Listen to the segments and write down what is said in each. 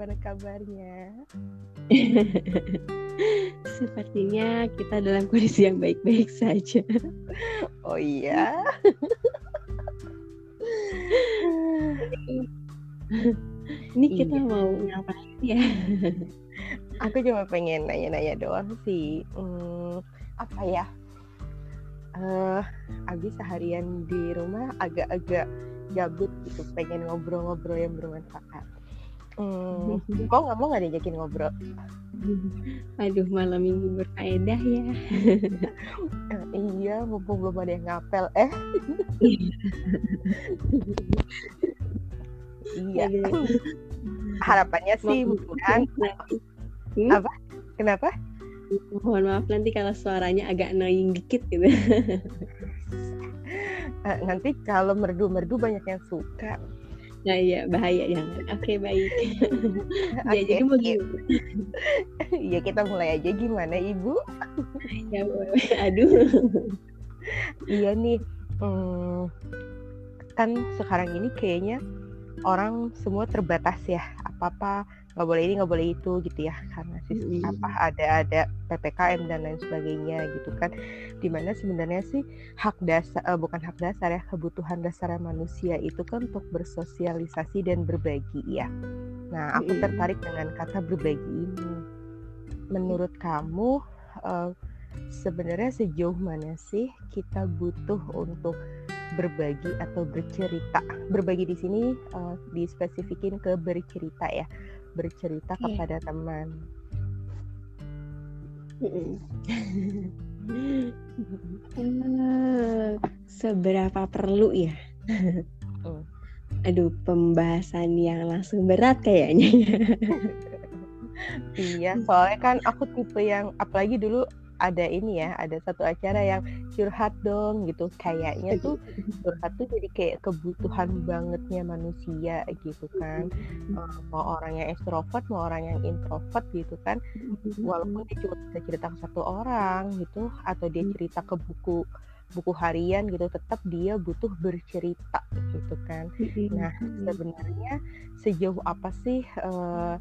sana, gimana kabarnya? Sepertinya kita dalam kondisi yang baik-baik saja. Oh iya. Ini kita Iya. mau ngapain ya? Aku cuma pengen nanya-nanya doang sih. Hmm, apa ya? Eh, abis seharian di rumah agak-agak gabut gitu, pengen ngobrol-ngobrol yang bermanfaat. Hmm, mau nggak mau nggak diajakin ngobrol? Aduh, malam minggu berfaedah ya. Eh, iya, mumpung belum ada yang ngapel. Eh, iya. Harapannya sih nanti. Hmm? Apa? Kenapa? Mohon maaf nanti kalau suaranya agak annoying dikit gitu. Eh, nanti kalau merdu-merdu banyak yang suka. Nah iya bahaya jangan. Oke baik. Oke, ya jadi mau iya. gimana? Ya kita mulai aja gimana Ibu? Ya boleh. Aduh. Iya nih, hmm, kan sekarang ini kayaknya orang semua terbatas ya, apa-apa nggak boleh ini nggak boleh itu gitu ya, karena sih Mm-mm. apa ada ada ppkm dan lain sebagainya gitu kan, di mana sebenarnya sih hak dasar eh, bukan hak dasar ya kebutuhan dasar manusia itu kan untuk bersosialisasi dan berbagi ya. Nah aku Mm-mm. tertarik dengan kata berbagi ini. Menurut kamu eh, sebenarnya sejauh mana sih kita butuh untuk berbagi atau bercerita? Berbagi di sini uh, dispesifikin ke bercerita ya, bercerita Iya. kepada teman. Eh, seberapa perlu ya? Hmm. Aduh, pembahasan yang langsung berat kayaknya. ya. Iya, soalnya kan aku tipe yang apalagi dulu ada ini ya, ada satu acara yang curhat dong gitu. Kayaknya tuh curhat tuh jadi kayak kebutuhan bangetnya manusia gitu kan. Eh, mau orang yang ekstrovert, mau orang yang introvert gitu kan. walaupun dia cuma bisa cerita ke satu orang gitu atau dia cerita ke buku buku harian gitu tetap dia butuh bercerita gitu kan. Nah sebenarnya sejauh apa sih eh,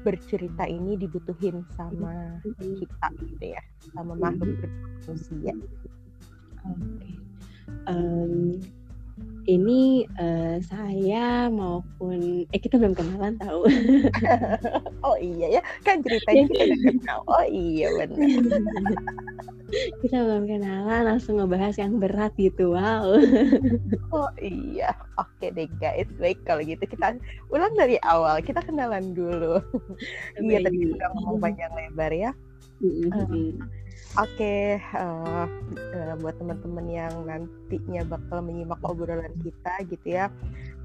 bercerita ini dibutuhin sama kita gitu ya sama makhluk manusia Oke. Em, ini eh, saya maupun eh kita belum kenalan tahu. oh iya ya kan ceritanya kita udah kenal oh iya benar kita belum kenalan langsung ngebahas yang berat gitu. Wow. oh iya oke deh guys baik kalau gitu kita ulang dari awal kita kenalan dulu iya tadi kita udah ngomong panjang lebar ya. Oke, eh, eh, buat teman-teman yang nantinya bakal menyimak obrolan kita gitu ya,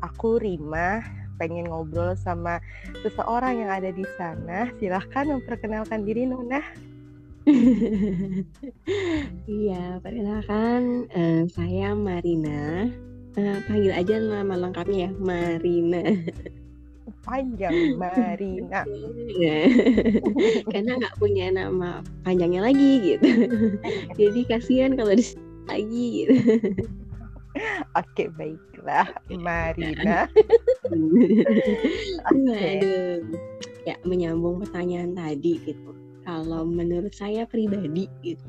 aku Rima pengen ngobrol sama seseorang yang ada di sana. Silahkan memperkenalkan diri Nona. Iya, perkenalkan eh, saya Marina. Eh, panggil aja nama lengkapnya ya, Marina. Panjang Marina. Karena nggak punya nama panjangnya lagi gitu. Jadi kasihan kalau di lagi gitu. Oke, baiklah Marina. Waduh. Ya, menyambung pertanyaan tadi gitu. Kalau menurut saya pribadi gitu.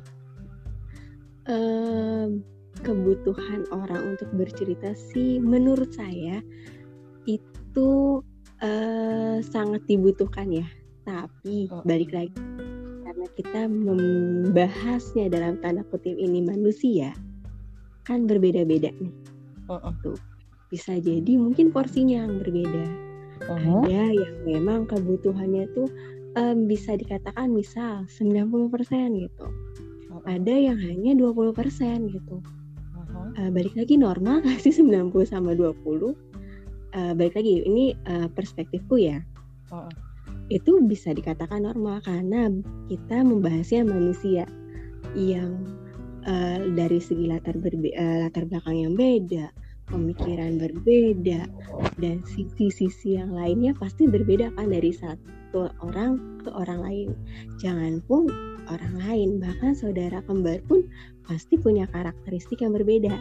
em, kebutuhan orang untuk bercerita sih menurut saya itu eh, sangat dibutuhkan ya. Tapi Oh. balik lagi karena kita membahasnya dalam tanda kutip ini manusia kan berbeda-beda nih. Uh-uh. Bisa jadi mungkin porsinya yang berbeda Uh-huh. ada yang memang kebutuhannya tuh em, bisa dikatakan misal 90% gitu. Ada yang hanya 20% gitu. Eh, balik lagi normal nggak sih 90 sama 20? Eh, balik lagi ini eh, perspektifku ya. Uh-uh. Itu bisa dikatakan normal karena kita membahasnya manusia yang eh, dari segi latar berbe- eh, latar belakang yang beda, pemikiran berbeda dan sisi-sisi yang lainnya pasti berbeda kan dari satu orang ke orang lain. Jangan pun orang lain, bahkan saudara kembar pun pasti punya karakteristik yang berbeda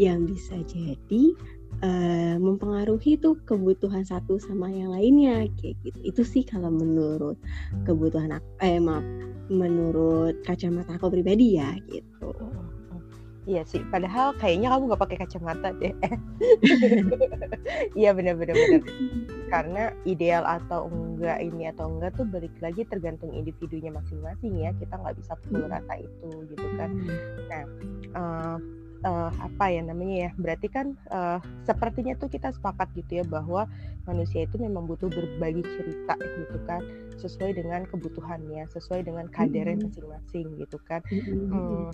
yang bisa jadi uh, mempengaruhi tuh kebutuhan satu sama yang lainnya kayak gitu. Itu sih kalau menurut kebutuhan aku, eh maaf, menurut kacamata aku pribadi ya gitu. Iya sih, padahal kayaknya kamu nggak pakai kacamata deh. Iya benar-benar benar. Karena ideal atau enggak ini atau enggak tuh balik lagi tergantung individunya masing-masing ya. Kita nggak bisa pukul rata itu gitu kan. Nah, uh, uh, apa ya namanya ya berarti kan uh, sepertinya tuh kita sepakat gitu ya bahwa manusia itu memang butuh berbagi cerita gitu kan sesuai dengan kebutuhannya sesuai dengan kadernya masing-masing gitu kan. Hmm,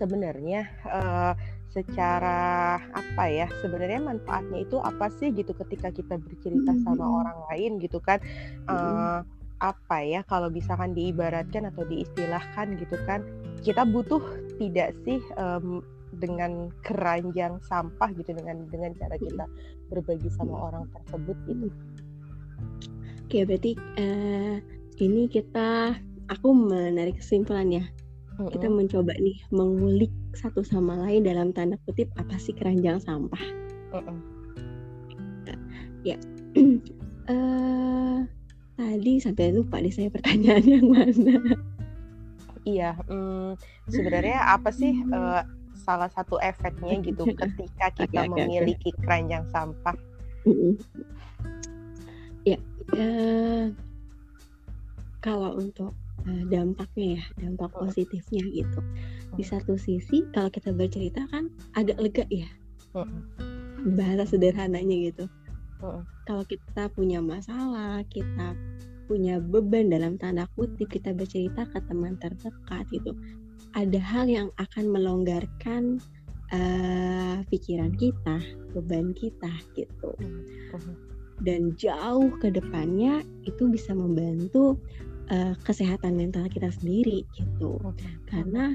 sebenarnya uh, secara apa ya sebenarnya manfaatnya itu apa sih gitu ketika kita bercerita sama orang lain gitu kan? Uh, apa ya kalau misalkan diibaratkan atau diistilahkan gitu kan kita butuh tidak sih um, dengan keranjang sampah gitu dengan dengan cara kita berbagi sama orang tersebut gitu. Oke berarti uh, ini kita aku menarik kesimpulan ya. Kita mencoba nih mengulik satu sama lain dalam tanda kutip apa sih keranjang sampah. Mm-mm. Ya. uh, tadi sampai lupa deh saya pertanyaan yang mana. Iya, hmm, sebenarnya apa sih uh, salah satu efeknya gitu ketika kita okay, memiliki okay. keranjang sampah. Ya, uh, kalau untuk uh, dampaknya ya, dampak positifnya gitu. Di satu sisi kalau kita bercerita kan agak lega ya. Bahasa sederhananya gitu. Kalau kita punya masalah, kita punya beban dalam tanda kutip kita bercerita ke teman terdekat gitu ada hal yang akan melonggarkan uh, pikiran kita, beban kita gitu. Dan jauh ke depannya itu bisa membantu uh, kesehatan mental kita sendiri gitu. Karena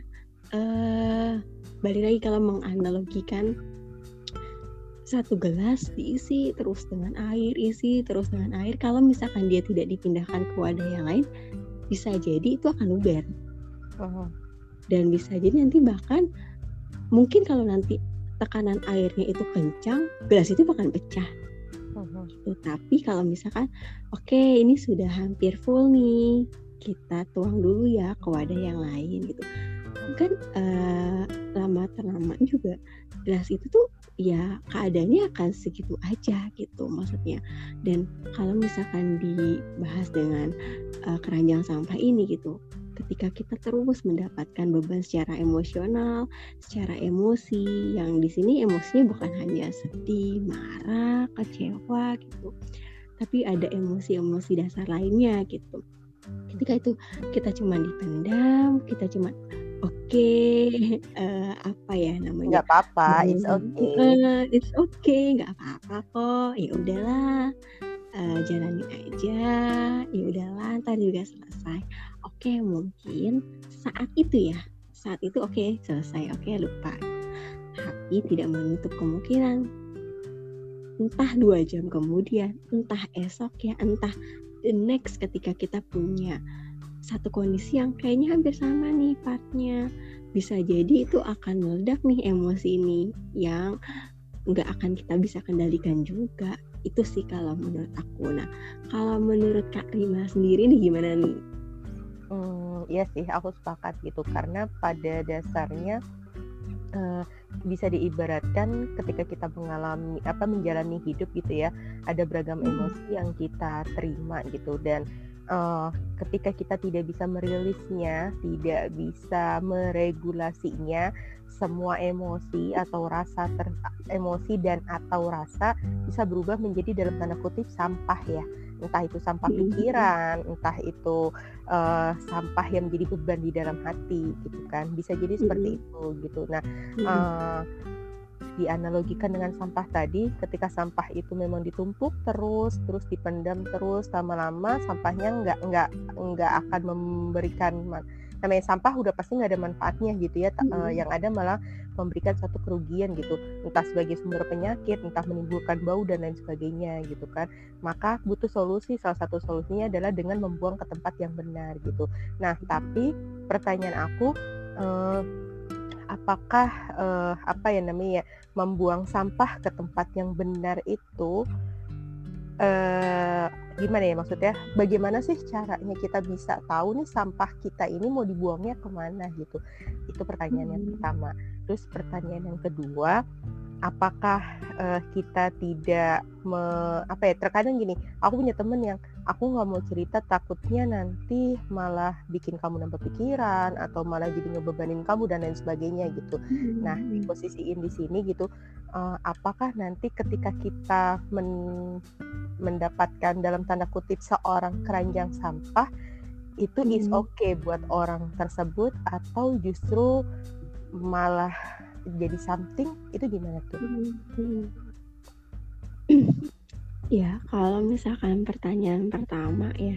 uh, balik lagi kalau menganalogikan satu gelas diisi terus dengan air, isi terus dengan air. Kalau misalkan dia tidak dipindahkan ke wadah yang lain, bisa jadi itu akan luber. Dan bisa jadi nanti bahkan mungkin kalau nanti tekanan airnya itu kencang gelas itu bahkan pecah uh-huh. gitu. tapi kalau misalkan oke okay, ini sudah hampir full nih kita tuang dulu ya ke wadah yang lain gitu kan uh, lama terlama juga gelas itu tuh ya keadaannya akan segitu aja gitu maksudnya dan kalau misalkan dibahas dengan uh, keranjang sampah ini gitu ketika kita terus mendapatkan beban secara emosional, secara emosi, yang di sini emosinya bukan hanya sedih, marah, kecewa gitu, tapi ada emosi-emosi dasar lainnya gitu. Ketika itu kita cuma dipendam, kita cuma oke, okay, uh, eh, apa ya namanya? Nggak apa-apa, it's okay. Uh, it's okay, nggak apa-apa kok. Ya udahlah, uh, jalanin aja. Ya udahlah, ntar juga selesai okay, mungkin saat itu ya. Saat itu oke okay, selesai oke okay, lupa. Tapi tidak menutup kemungkinan. Entah dua jam kemudian entah esok ya entah the next ketika kita punya satu kondisi yang kayaknya hampir sama nih partnya. Bisa jadi itu akan meledak nih emosi ini yang nggak akan kita bisa kendalikan juga. Itu sih kalau menurut aku. Nah kalau menurut Kak Rima sendiri nih gimana nih Hmm, iya sih, aku sepakat gitu. Karena pada dasarnya uh, bisa diibaratkan ketika kita mengalami apa menjalani hidup gitu ya, ada beragam hmm. emosi yang kita terima gitu. Dan uh, ketika kita tidak bisa merilisnya, tidak bisa meregulasinya, semua emosi atau rasa ter emosi dan atau rasa bisa berubah menjadi dalam tanda kutip sampah ya entah itu sampah hmm. pikiran, entah itu uh, sampah yang menjadi beban di dalam hati gitu kan. Bisa jadi seperti itu gitu. Nah, uh, dianalogikan dengan sampah tadi, ketika sampah itu memang ditumpuk terus, terus dipendam terus, lama-lama sampahnya nggak nggak nggak akan memberikan namanya sampah udah pasti nggak ada manfaatnya gitu ya uh, yang ada malah memberikan satu kerugian gitu entah sebagai sumber penyakit entah menimbulkan bau dan lain sebagainya gitu kan. Maka butuh solusi salah satu solusinya adalah dengan membuang ke tempat yang benar gitu. Nah tapi pertanyaan aku uh, apakah uh, apa ya namanya membuang sampah ke tempat yang benar itu uh, gimana ya maksudnya? Bagaimana sih caranya kita bisa tahu nih sampah kita ini mau dibuangnya ke mana gitu? Itu pertanyaan yang hmm. pertama. Terus pertanyaan yang kedua apakah uh, kita tidak me, apa ya terkadang gini aku punya temen yang aku nggak mau cerita takutnya nanti malah bikin kamu nambah pikiran atau malah jadi ngebebanin kamu dan lain sebagainya gitu nah di hmm. posisiin di sini gitu uh, apakah nanti ketika kita men, mendapatkan dalam tanda kutip seorang keranjang sampah itu hmm. is okay buat orang tersebut atau justru malah jadi something itu gimana tuh? Hmm. Ya kalau misalkan pertanyaan pertama ya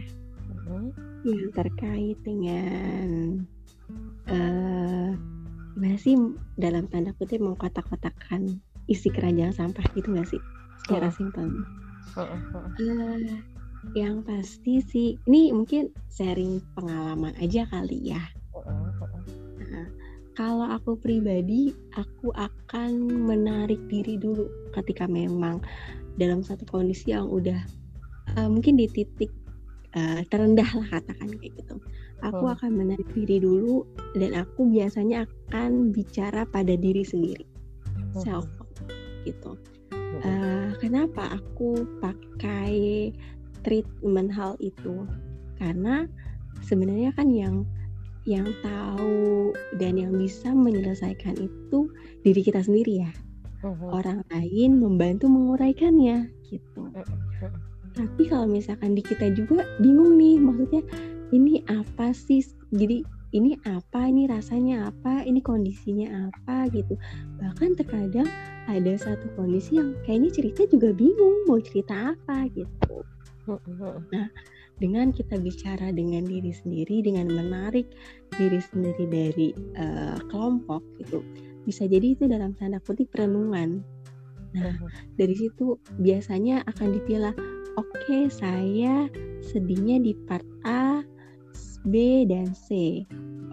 hmm. yang terkait dengan uh, gimana sih dalam tanda kutip mengkotak-kotakan isi keranjang sampah gitu nggak sih secara oh. simpel? Uh, yang pasti sih ini mungkin sharing pengalaman aja kali ya. Nah, kalau aku pribadi, aku akan menarik diri dulu ketika memang dalam satu kondisi yang udah uh, mungkin di titik uh, terendah lah katakan kayak gitu. Aku hmm. akan menarik diri dulu dan aku biasanya akan bicara pada diri sendiri, hmm. self gitu. Uh, kenapa aku pakai treatment hal itu? Karena sebenarnya kan yang yang tahu dan yang bisa menyelesaikan itu diri kita sendiri ya. Uh-huh. Orang lain membantu menguraikannya gitu. Uh-huh. Tapi kalau misalkan di kita juga bingung nih, maksudnya ini apa sih? Jadi ini apa? Ini rasanya apa? Ini kondisinya apa gitu. Bahkan terkadang ada satu kondisi yang kayaknya cerita juga bingung mau cerita apa gitu. Nah, dengan kita bicara dengan diri sendiri dengan menarik diri sendiri dari uh, kelompok gitu bisa jadi itu dalam tanda kutip renungan. Nah dari situ biasanya akan dipilah oke okay, saya sedihnya di part A B dan C.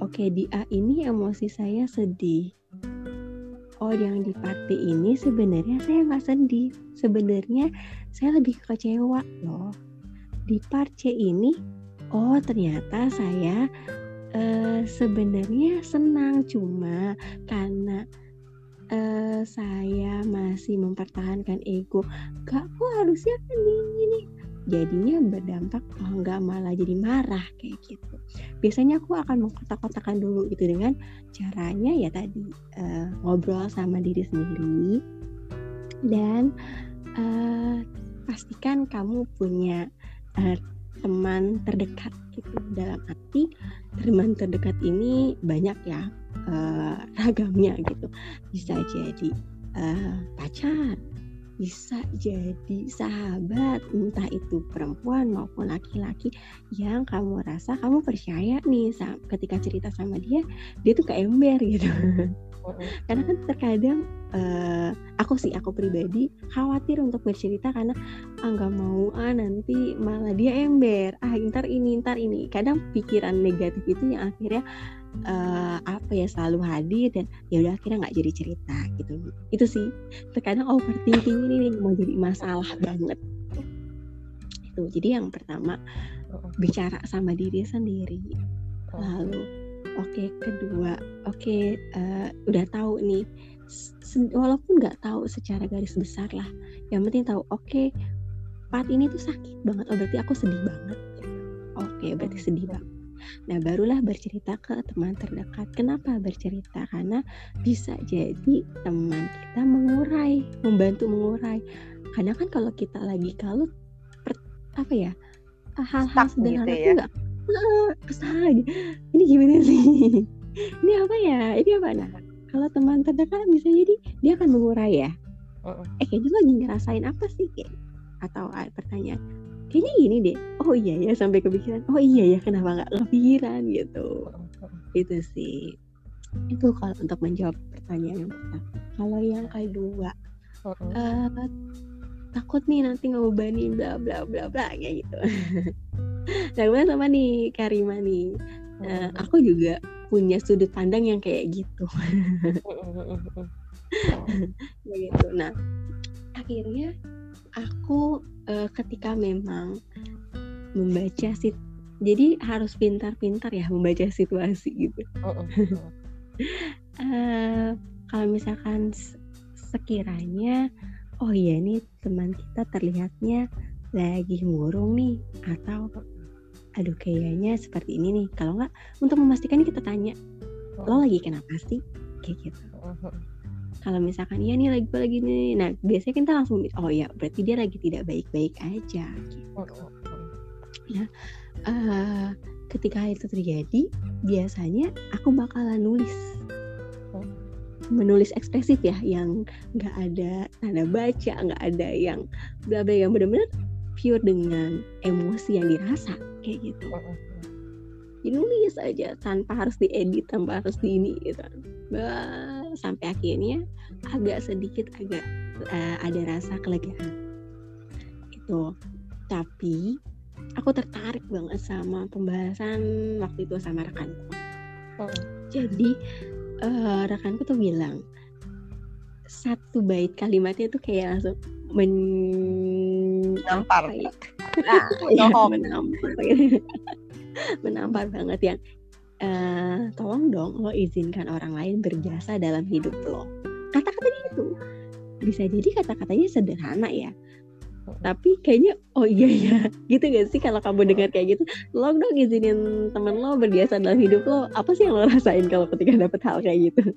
Oke okay, di A ini emosi saya sedih. Oh yang di part B ini sebenarnya saya nggak sedih. Sebenarnya saya lebih kecewa loh. Di part C ini oh ternyata saya uh, sebenarnya senang cuma karena uh, saya masih mempertahankan ego. Gak kok harusnya kan ini jadinya berdampak oh enggak malah jadi marah kayak gitu. Biasanya aku akan mengkotak-kotakan dulu gitu dengan caranya ya tadi uh, ngobrol sama diri sendiri. Dan uh, pastikan kamu punya teman terdekat gitu dalam arti teman terdekat ini banyak ya uh, ragamnya gitu. Bisa jadi uh, pacar bisa jadi sahabat entah itu perempuan maupun laki-laki yang kamu rasa kamu percaya nih ketika cerita sama dia dia tuh kayak ember gitu karena kan terkadang uh, aku sih aku pribadi khawatir untuk bercerita karena ah nggak mau ah nanti malah dia ember. Ah ntar ini ntar ini. Kadang pikiran negatif itu yang akhirnya uh, apa ya selalu hadir dan ya udah akhirnya nggak jadi cerita gitu. Itu sih. Terkadang overthinking ini nih mau jadi masalah banget. Itu. Jadi yang pertama bicara sama diri sendiri. Lalu oke okay, kedua oke okay, uh, eh, udah tahu nih walaupun nggak tahu secara garis besar lah yang penting tahu oke okay, part ini tuh sakit banget oh berarti aku sedih banget oke okay, berarti sedih banget Nah, barulah bercerita ke teman terdekat. Kenapa bercerita? Karena bisa jadi teman kita mengurai, membantu mengurai. Karena kan kalau kita lagi kalut, apa ya, hal-hal sederhana gitu ya? nggak kesal ini gimana sih ini apa ya? Ini apa? Nah kalau teman terdekat bisa jadi dia akan mengurai ya? Uh-uh. eh kayaknya lagi ngerasain apa sih kayak atau uh, pertanyaan kayaknya gini deh. Oh iya ya sampai kepikiran oh iya ya kenapa nggak kepikiran? Gitu. Itu sih. Itu kalau untuk menjawab pertanyaan yang pertama. Kalau yang kedua uh, takut nih nanti ngebebanin bla bla bla bla kayak gitu nah gue sama nih Karima nih. Uh, aku juga punya sudut pandang yang kayak gitu. Kayak gitu nah akhirnya aku uh, ketika memang membaca sit jadi harus pintar-pintar ya membaca situasi gitu. Uh, kalau misalkan sekiranya oh iya nih teman kita terlihatnya lagi murung nih atau aduh kayaknya seperti ini nih. Kalau nggak untuk memastikan kita tanya lo lagi kenapa sih? Kayak gitu. Kalau misalkan iya nih lagi lagi nih. Nah biasanya kita langsung oh ya berarti dia lagi tidak baik-baik aja gitu. Ya uh, ketika itu terjadi biasanya aku bakalan nulis. Menulis ekspresif ya yang nggak ada tanda baca nggak ada yang bla bla yang benar-benar pure dengan emosi yang dirasa kayak gitu. Dinulis aja tanpa harus diedit tanpa harus di ini gitu. Bah, sampai akhirnya agak sedikit agak uh, ada rasa kelegaan. Itu tapi aku tertarik banget sama pembahasan waktu itu sama rekanku. Oh. jadi uh, rekanku tuh bilang satu bait kalimatnya tuh kayak langsung menampar ya, ya, menampar menampar banget yang uh, tolong dong lo izinkan orang lain berjasa dalam hidup lo. Kata-katanya itu bisa jadi kata-katanya sederhana ya. Tapi kayaknya oh iya ya gitu gak sih kalau kamu dengar kayak gitu? Lo dong izinin temen lo berbiasa dalam hidup lo. Apa sih yang lo rasain kalau ketika dapet hal kayak gitu?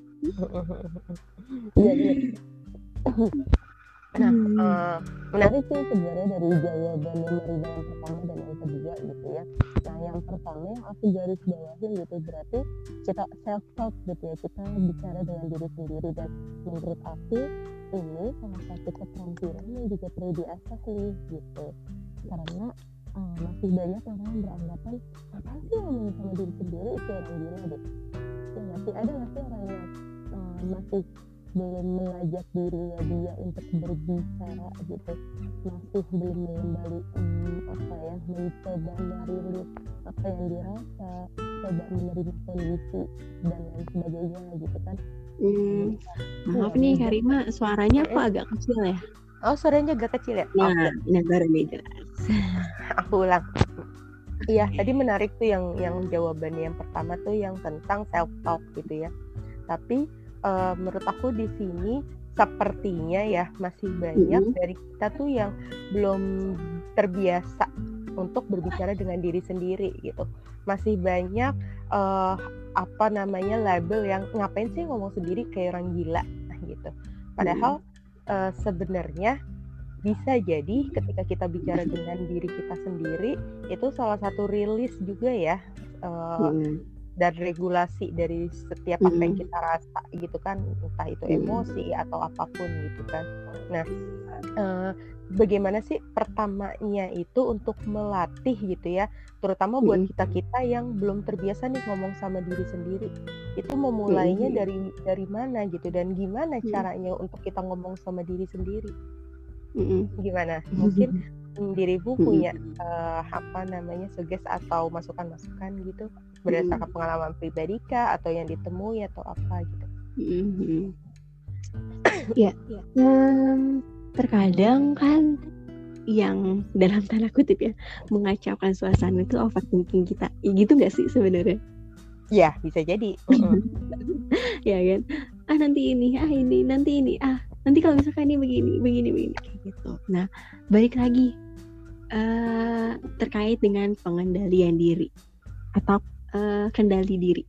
Iya iya nah hmm. uh, menarik sih sebenarnya dari jawaban yang dari yang pertama dan yang kedua gitu ya. Nah yang pertama yang aku garis bawahi gitu berarti kita self talk gitu ya kita bicara dengan diri sendiri. Dan menurut aku ini salah satu keterampilan yang juga perlu diasah nih gitu. Karena uh, masih banyak orang yang beranggapan apa sih sama diri sendiri? Itu orang gila deh ya masih ada masih orang yang uh, masih belum mengajak dirinya dia untuk berbicara gitu. Masih belum mengembali um, apa ya mencoba merilis apa yang dirasa coba menerima kondisi dan lain sebagainya gitu kan. Hmm, maaf ya, nih Karima suaranya kok agak kecil ya? Oh suaranya agak kecil ya? Nah ini baru nih jelas. Aku ulang. Iya, tadi menarik tuh yang yang jawaban yang pertama tuh yang tentang self talk gitu ya. Tapi uh, menurut aku di sini sepertinya ya masih banyak mm -hmm. dari kita tuh yang belum terbiasa untuk berbicara dengan diri sendiri gitu. Masih banyak uh, apa namanya label yang ngapain sih ngomong sendiri kayak orang gila nah gitu. Padahal mm. uh, sebenarnya bisa jadi ketika kita bicara dengan diri kita sendiri itu salah satu rilis juga ya uh, mm dan regulasi dari setiap apa yang kita rasa gitu kan entah itu emosi atau apa pun gitu kan. Nah uh, bagaimana sih pertamanya itu untuk melatih gitu ya terutama buat kita kita yang belum terbiasa nih ngomong sama diri sendiri? Itu memulainya dari dari mana gitu dan gimana caranya untuk kita ngomong sama diri sendiri? Gimana? Mungkin dirimu punya uh, apa namanya suges atau masukan-masukan gitu berdasarkan pengalaman pribadi kah atau yang ditemui atau apa gitu? Mm-hmm. ya um, terkadang kan yang dalam tanda kutip ya mengacaukan suasana itu overthinking kita. Ya, gitu nggak sih sebenarnya? Ya bisa jadi. Ya kan? Ah nanti ini ah ini nanti ini ah nanti kalau misalkan ini begini begini begini. Kayak gitu. Nah balik lagi uh, terkait dengan pengendalian diri. Atau uh, kendali diri.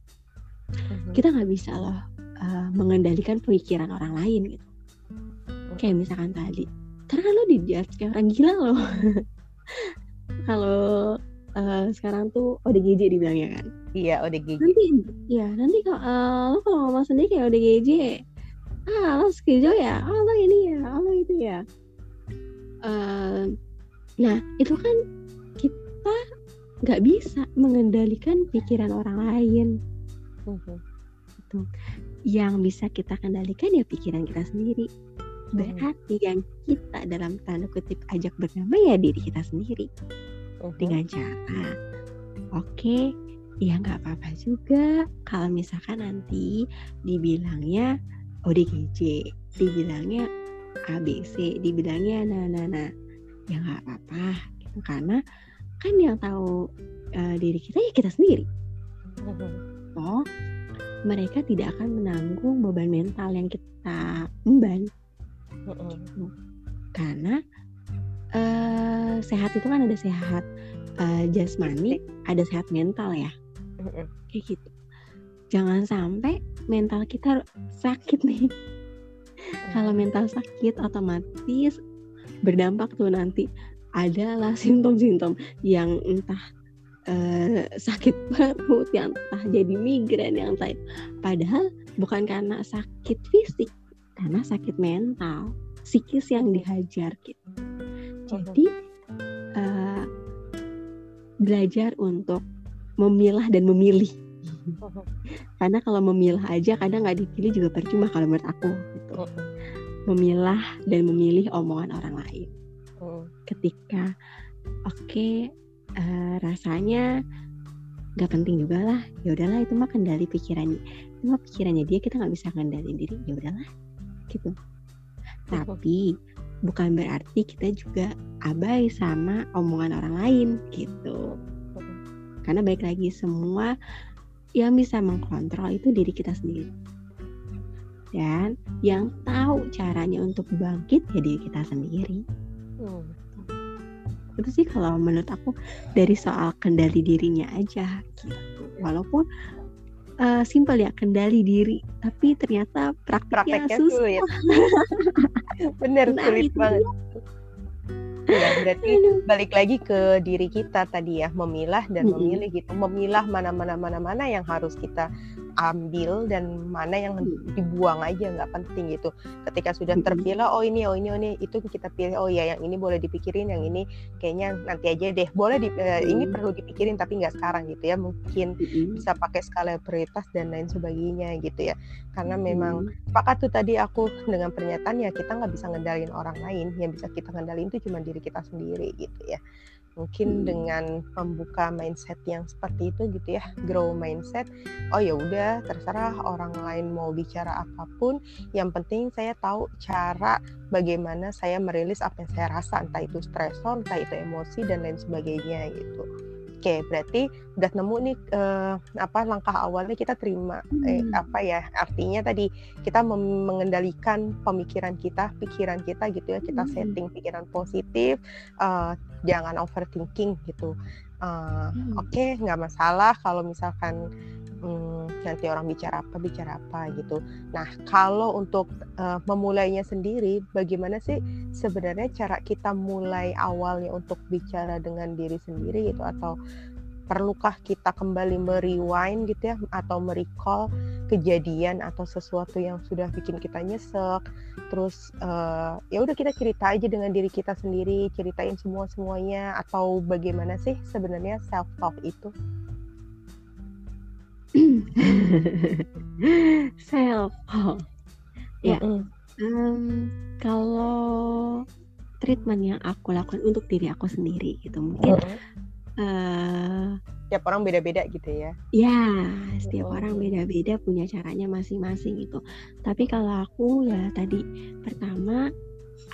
Uh-huh. Kita nggak bisa loh uh, mengendalikan pemikiran orang lain gitu. Uh-huh. Kayak misalkan tadi, karena lo dijudge kayak orang gila loh. Kalau uh, sekarang tuh ODGJ dibilangnya kan? Iya ODGJ. Nanti, ya nanti kalau uh, lo kalau ngomong sendiri kayak ODGJ, ah lo skizo ya, ah lo ini ya, ah lo itu ya. Uh, Nah, itu kan kita nggak bisa mengendalikan pikiran orang lain. Gitu. Yang bisa kita kendalikan ya pikiran kita sendiri. Berarti yang kita dalam tanda kutip ajak berdamai ya diri kita sendiri. Mhm. dengan cara oke ya nggak apa-apa juga. Kalau misalkan nanti dibilangnya ODGJ dibilangnya ABC dibilangnya nah nah nah ya nggak apa-apa. Gitu. Karena kan yang tahu eh, diri kita ya kita sendiri. Mhm. oh mereka tidak akan menanggung beban mental yang kita emban. Mhm. karena eh, sehat itu kan ada sehat eh, jasmani ada sehat mental ya. Mhm. kayak gitu. Jangan sampai mental kita sakit nih. Kalau mental sakit otomatis berdampak tuh nanti adalah simptom-simptom yang entah eh, sakit perut yang entah jadi migrain yang entah padahal bukan karena sakit fisik karena sakit mental psikis yang dihajar gitu. Jadi eh, belajar untuk memilah dan memilih. Karena kalau memilah aja kadang nggak dipilih juga percuma kalau menurut aku gitu. Memilah dan memilih omongan orang lain. Mhm. Ketika oke eh, rasanya nggak penting juga lah. Ya udahlah itu mah kendali pikirannya. Itu mah pikirannya dia kita nggak bisa kendaliin diri. Ya udahlah gitu. Tapi bukan berarti kita juga abai sama omongan orang lain gitu. Karena baik lagi semua yang bisa mengkontrol itu diri kita sendiri. Dan yang tahu caranya untuk bangkit ya diri kita sendiri. Mhm. Itu sih kalau menurut aku dari soal kendali dirinya aja gitu. Walaupun eh, simpel ya kendali diri tapi ternyata praktiknya, prakteknya susah. sulit. Bener Nah, sulit banget ya berarti Aduh. balik lagi ke diri kita tadi ya memilah dan memilih gitu. Memilah mana mana mana mana yang harus kita ambil dan mana yang Mm. dibuang aja nggak penting gitu. Ketika sudah terpilah oh ini oh ini oh ini itu kita pilih oh ya yang ini boleh dipikirin yang ini kayaknya nanti aja deh. Boleh di, eh, ini perlu dipikirin tapi nggak sekarang gitu ya. Mungkin bisa pakai skala prioritas dan lain sebagainya gitu ya karena Mm-mm. memang sepakat tuh tadi aku dengan pernyataan ya kita nggak bisa ngendalin orang lain. Yang bisa kita ngendalin itu cuma diri kita sendiri gitu ya. Mungkin Hmm. dengan membuka mindset yang seperti itu gitu ya grow mindset oh ya udah terserah orang lain mau bicara apa pun. Yang penting saya tahu cara bagaimana saya merilis apa yang saya rasa. Entah itu stresor entah itu emosi dan lain sebagainya gitu Oke, berarti udah nemu nih eh, apa langkah awalnya kita terima eh, Hmm. apa ya artinya tadi kita mengendalikan pemikiran kita, pikiran kita gitu ya, kita Hmm. setting pikiran positif, eh, jangan overthinking gitu. Hmm. Oke, nggak masalah kalau misalkan mm, nanti orang bicara apa bicara apa gitu. Nah, kalau untuk eh, memulainya sendiri, bagaimana sih sebenarnya cara kita mulai awalnya untuk bicara dengan diri sendiri gitu? Atau perlukah kita kembali merewind gitu ya atau merecall kejadian atau sesuatu yang sudah bikin kita nyesek? Terus eh, ya udah kita cerita aja dengan diri kita sendiri ceritain semua semuanya atau bagaimana sih sebenarnya self talk itu self Ya. Em, kalau treatment yang aku lakukan untuk diri aku sendiri gitu mungkin Mm-mm. eh tiap orang beda-beda gitu ya ya setiap Mm-mm. orang beda-beda punya caranya masing-masing gitu tapi kalau aku ya tadi pertama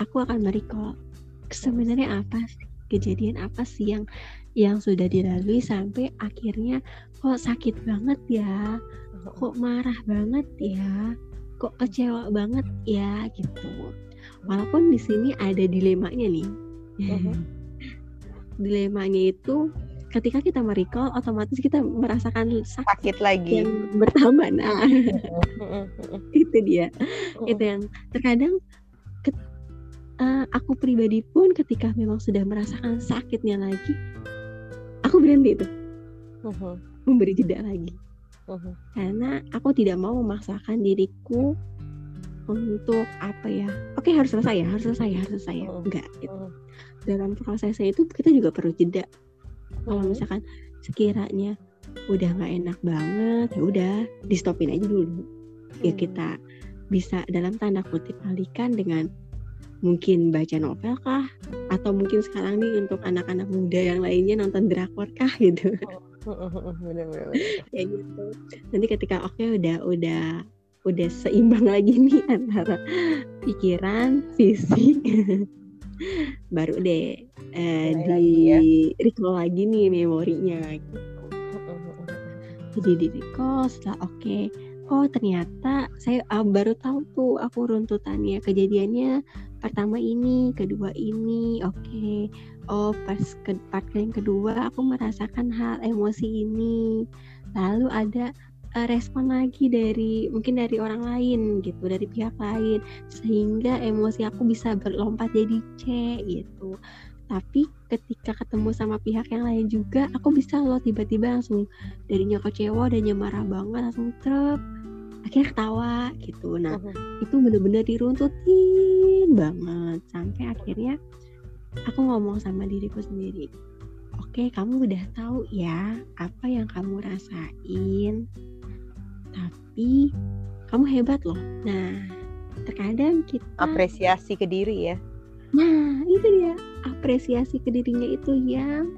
aku akan merecall sebenarnya apa sih kejadian apa sih yang yang sudah dilalui sampai akhirnya kok sakit banget ya? Kok marah banget ya? Kok kecewa banget ya? Gitu. Walaupun di sini ada dilemanya nih. Dilemanya itu ketika kita merecall otomatis kita merasakan sakit sakit lagi. yang bertambah. Nah itu dia. Itu yang terkadang ke- eh, aku pribadi pun ketika memang sudah merasakan sakitnya lagi aku berhenti tuh Mhm. memberi jeda lagi. Mhm. karena aku tidak mau memaksakan diriku untuk apa ya? Oke harus selesai ya harus selesai ya harus selesai ya. Mm. enggak gitu. Dalam prosesnya itu kita juga perlu jeda. Kalau misalkan sekiranya udah nggak enak banget ya udah di stopin aja dulu. Ya kita bisa dalam tanda kutip alihkan dengan mungkin baca novel kah? Atau mungkin sekarang nih untuk anak-anak muda yang lainnya nonton drakor kah gitu? Bener bener bener. kayak gitu. Nanti ketika oke udah udah udah seimbang lagi nih antara pikiran fisik baru deh eh, Mulai di lagi ya. recall lagi nih memorinya. Gitu jadi di recall setelah oke oh ternyata saya ah, baru tahu tuh aku runtutannya kejadiannya pertama ini kedua ini oke. Oh pas ke part yang kedua aku merasakan hal emosi ini. Lalu ada eh, respon lagi dari mungkin dari orang lain gitu dari pihak lain. Sehingga emosi aku bisa berlompat jadi C gitu. Tapi ketika ketemu sama pihak yang lain juga aku bisa loh tiba-tiba langsung darinya kecewa dan marah banget langsung truk akhirnya ketawa gitu. Nah itu bener-bener diruntutin banget sampai akhirnya aku ngomong sama diriku sendiri oke kamu udah tahu ya apa yang kamu rasain tapi kamu hebat loh. Nah terkadang kita apresiasi ke diri ya. Nah, itu dia apresiasi ke dirinya itu yang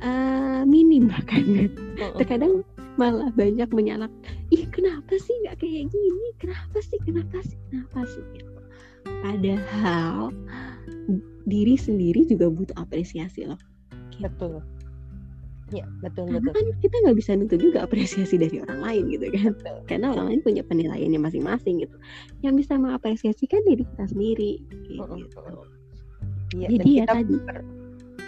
eh, minim bahkan. Terkadang malah banyak menyalak, ih kenapa sih nggak kayak gini? Kenapa sih? Kenapa sih? Kenapa sih? Gitu. Padahal diri sendiri juga butuh apresiasi loh. betul ya betul Karena betul kan kita nggak bisa nuntut juga apresiasi dari orang lain gitu kan. betul Karena orang lain punya penilaiannya masing-masing gitu. Yang bisa mengapresiasi kan diri kita sendiri. Kayak Mhm. gitu. Iya, Jadi ya kita tadi.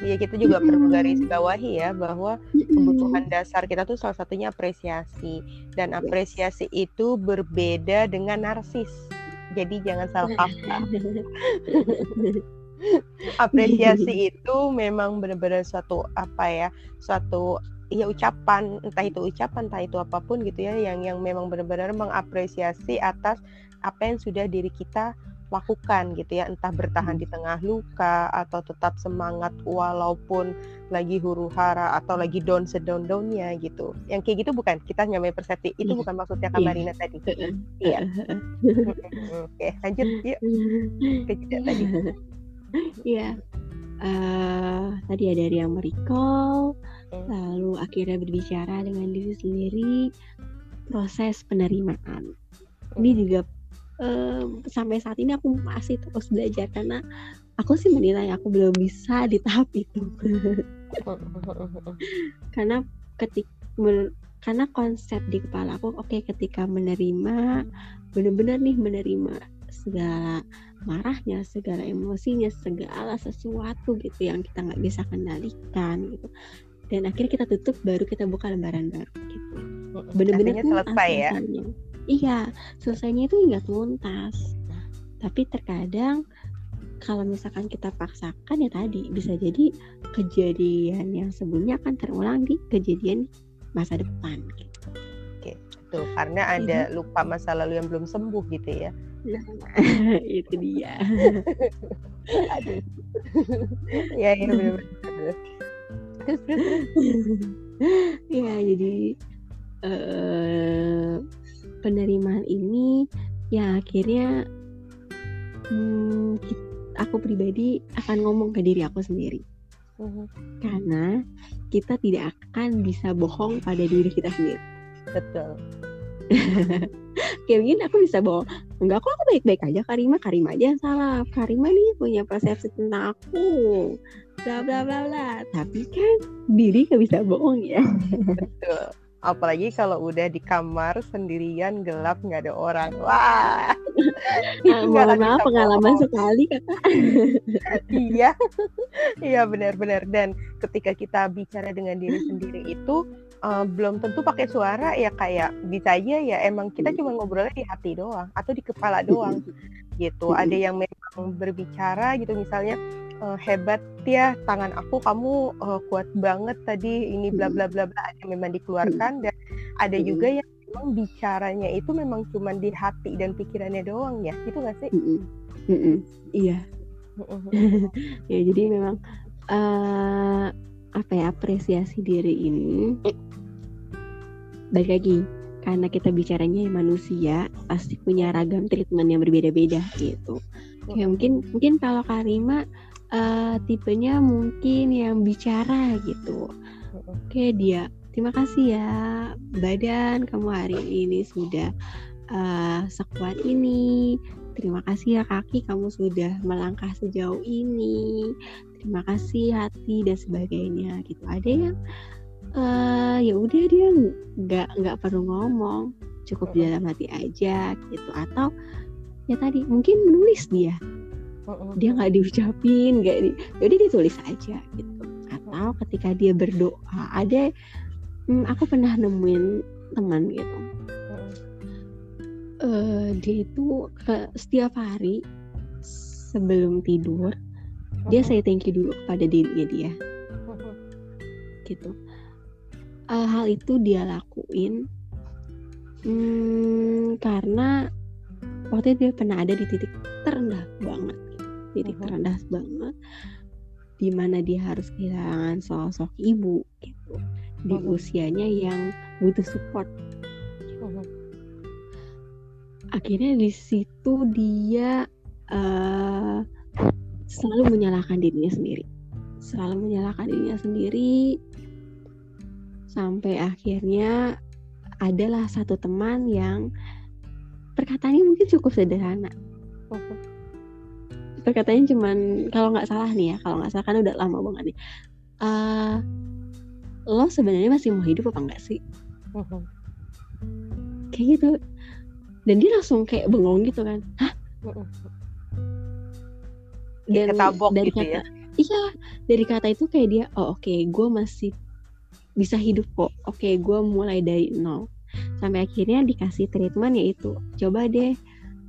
Iya kita juga perlu Mm-mm. garis bawahi ya bahwa kebutuhan dasar kita tuh salah satunya apresiasi dan Yes. apresiasi itu berbeda dengan narsis. Jadi jangan salah paham. apresiasi itu memang benar-benar suatu apa ya suatu ya ucapan entah itu ucapan entah itu apa pun gitu ya yang yang memang benar-benar mengapresiasi atas apa yang sudah diri kita lakukan gitu ya entah bertahan di tengah luka atau tetap semangat walaupun lagi huru hara atau lagi down sedown downnya gitu yang kayak gitu bukan kita nyamai persepsi itu Iya. bukan maksudnya Iya. Kamarina tadi Iya. oke lanjut yuk ke jeda tadi Iya. Eh, tadi ada yang merecall, Hmm. lalu akhirnya berbicara dengan diri sendiri, proses penerimaan. Ini juga eh, sampai saat ini aku masih terus belajar karena aku sih menilai aku belum bisa di tahap itu. karena ketik karena konsep di kepala aku oke ketika menerima benar-benar nih menerima segala marahnya segala emosinya segala sesuatu gitu yang kita nggak bisa kendalikan gitu dan akhirnya kita tutup baru kita buka lembaran baru gitu benar-benar selesai ya. Iya selesainya itu nggak tuntas tapi terkadang kalau misalkan kita paksakan ya tadi bisa jadi kejadian yang sebelumnya akan terulang di kejadian masa depan gitu. Tuh, karena ada luka masa lalu yang belum sembuh gitu ya. itu dia Aduh. ya, ya benar-benar. Terus, terus, terus. ya jadi eh, penerimaan ini ya akhirnya hmm, aku pribadi akan ngomong ke diri aku sendiri. Mhm, karena kita tidak akan bisa bohong pada diri kita sendiri. Betul. kayak begini aku bisa bohong. Enggak kok aku baik-baik aja? Karima Karima aja yang salah. Karima nih punya persepsi tentang aku. Bla bla bla bla. Tapi kan diri gak bisa bohong ya. Betul. Apalagi kalau udah di kamar sendirian gelap nggak ada orang. Wah. itu Nah, mohon maaf pengalaman bohong. sekali kakak. Iya. Iya benar-benar dan ketika kita bicara dengan diri sendiri itu eh, belum tentu pakai suara ya kayak bisa aja ya emang kita cuma ngobrolnya di hati doang atau di kepala doang gitu. Ada yang memang berbicara gitu misalnya eh, hebat ya tangan aku kamu eh, kuat banget tadi. Ini bla bla bla bla ada yang memang dikeluarkan. Dan ada Mm-mm. juga yang memang bicaranya itu memang cuma di hati dan pikirannya doang ya gitu nggak sih? Mm-mm. Mm-mm. iya. Ya jadi memang eh apa ya apresiasi diri ini. Balik lagi karena kita bicaranya manusia pasti punya ragam treatment yang berbeda-beda gitu. Ya mungkin mungkin kalau Karima uh, tipenya mungkin yang bicara gitu. Oke dia. Terima kasih ya badan. Kamu hari ini sudah uh, sekuat ini. Terima kasih ya kaki. Kamu sudah melangkah sejauh ini. Terima kasih hati dan sebagainya. Gitu ada yang uh, ya udah dia. Nggak nggak perlu ngomong. Cukup di dalam hati aja gitu. Atau ya tadi mungkin menulis dia dia nggak diucapin nggak di jadi ditulis aja gitu. Atau ketika dia berdoa ada hmm, aku pernah nemuin teman gitu. Uh, dia itu ke setiap hari sebelum tidur dia saya thank you dulu kepada dirinya dia. Gitu. Uh, hal itu dia lakuin hmm, karena waktu itu dia pernah ada di titik terendah banget titik uh-huh. terendah banget. Di mana dia harus kehilangan sosok ibu gitu. Di uh-huh. usianya yang butuh support. Uh-huh. akhirnya di situ dia uh, selalu menyalahkan dirinya sendiri. Selalu menyalahkan dirinya sendiri. Sampai akhirnya adalah satu teman yang perkataannya mungkin cukup sederhana perkataannya cuman kalau nggak salah nih ya kalau nggak salah kan udah lama banget nih. Uh, lo sebenarnya masih mau hidup apa enggak sih? Kayak gitu. Dan dia langsung kayak bengong gitu kan. Hah? Dan dari gitu kata ya? iya dari kata itu kayak dia oh oke okay, gue masih bisa hidup kok. Oke gue mulai dari nol. Sampai akhirnya dikasih treatment yaitu coba deh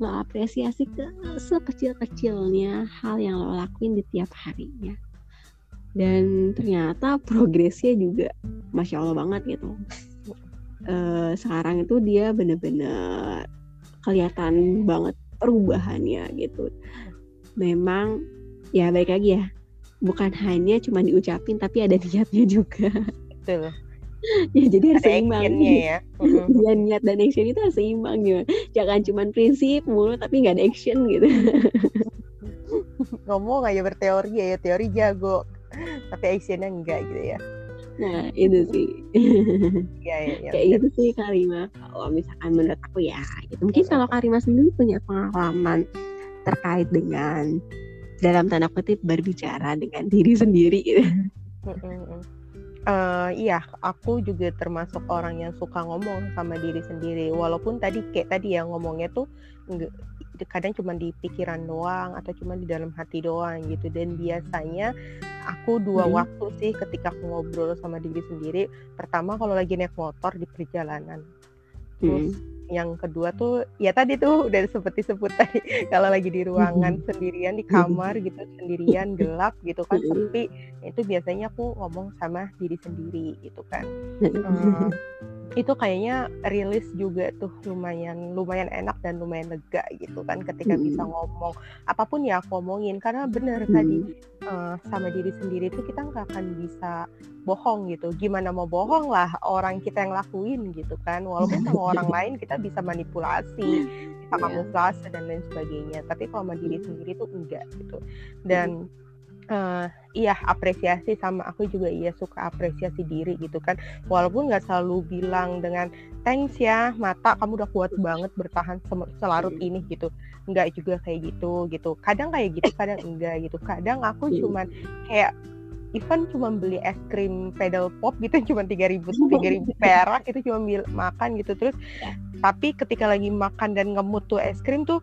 lo apresiasi ke sekecil-kecilnya hal yang lo lakuin di tiap harinya. Dan ternyata progresnya juga masya allah banget gitu. Uh, sekarang itu dia bener-bener kelihatan banget perubahannya gitu. Memang ya baik lagi ya. Bukan hanya cuma diucapin tapi ada niatnya juga. Betul ya jadi harus seimbang. ya. Ya niat dan action itu harus seimbang ya jangan cuma prinsip mulu tapi nggak ada action gitu. Ngomong aja berteori ya teori jago. Tapi actionnya enggak gitu ya. Nah itu sih. Ya, ya, ya, kayak itu sih Karima. Kalau misalkan menurut aku ya gitu. Mungkin kalau Karima sendiri punya pengalaman terkait dengan dalam tanda kutip berbicara dengan diri sendiri gitu. Uh, iya, aku juga termasuk orang yang suka ngomong sama diri sendiri. Walaupun tadi kayak tadi ya ngomongnya tuh kadang cuma di pikiran doang atau cuma di dalam hati doang gitu. Dan biasanya aku dua hmm. waktu sih ketika aku ngobrol sama diri sendiri. Pertama kalau lagi naik motor di perjalanan. Terus hmm yang kedua tuh ya tadi tuh udah seperti sebut tadi kalau lagi di ruangan sendirian di kamar gitu sendirian gelap gitu kan sepi itu biasanya aku ngomong sama diri sendiri gitu kan itu kayaknya rilis juga tuh lumayan lumayan enak dan lumayan lega gitu kan ketika bisa ngomong apa pun ya aku ngomongin karena bener tadi uh, sama diri sendiri itu kita nggak akan bisa bohong gitu. Gimana mau bohong lah orang kita yang lakuin gitu kan. Walaupun sama orang lain kita bisa manipulasi bisa iya. kamuflase dan lain sebagainya. Tapi kalau sama diri sendiri tuh enggak gitu. Dan uh, iya apresiasi sama aku juga iya suka apresiasi diri gitu kan. Walaupun nggak selalu bilang dengan thanks ya mata kamu udah kuat banget bertahan selarut ini gitu. Nggak juga kayak gitu gitu. Kadang kayak gitu kadang enggak gitu. Kadang aku iya. cuman kayak Ivan cuma beli es krim pedal pop gitu cuma tiga ribu tiga ribu perak itu cuma makan gitu terus. Ya. tapi ketika lagi makan dan ngemut tuh es krim tuh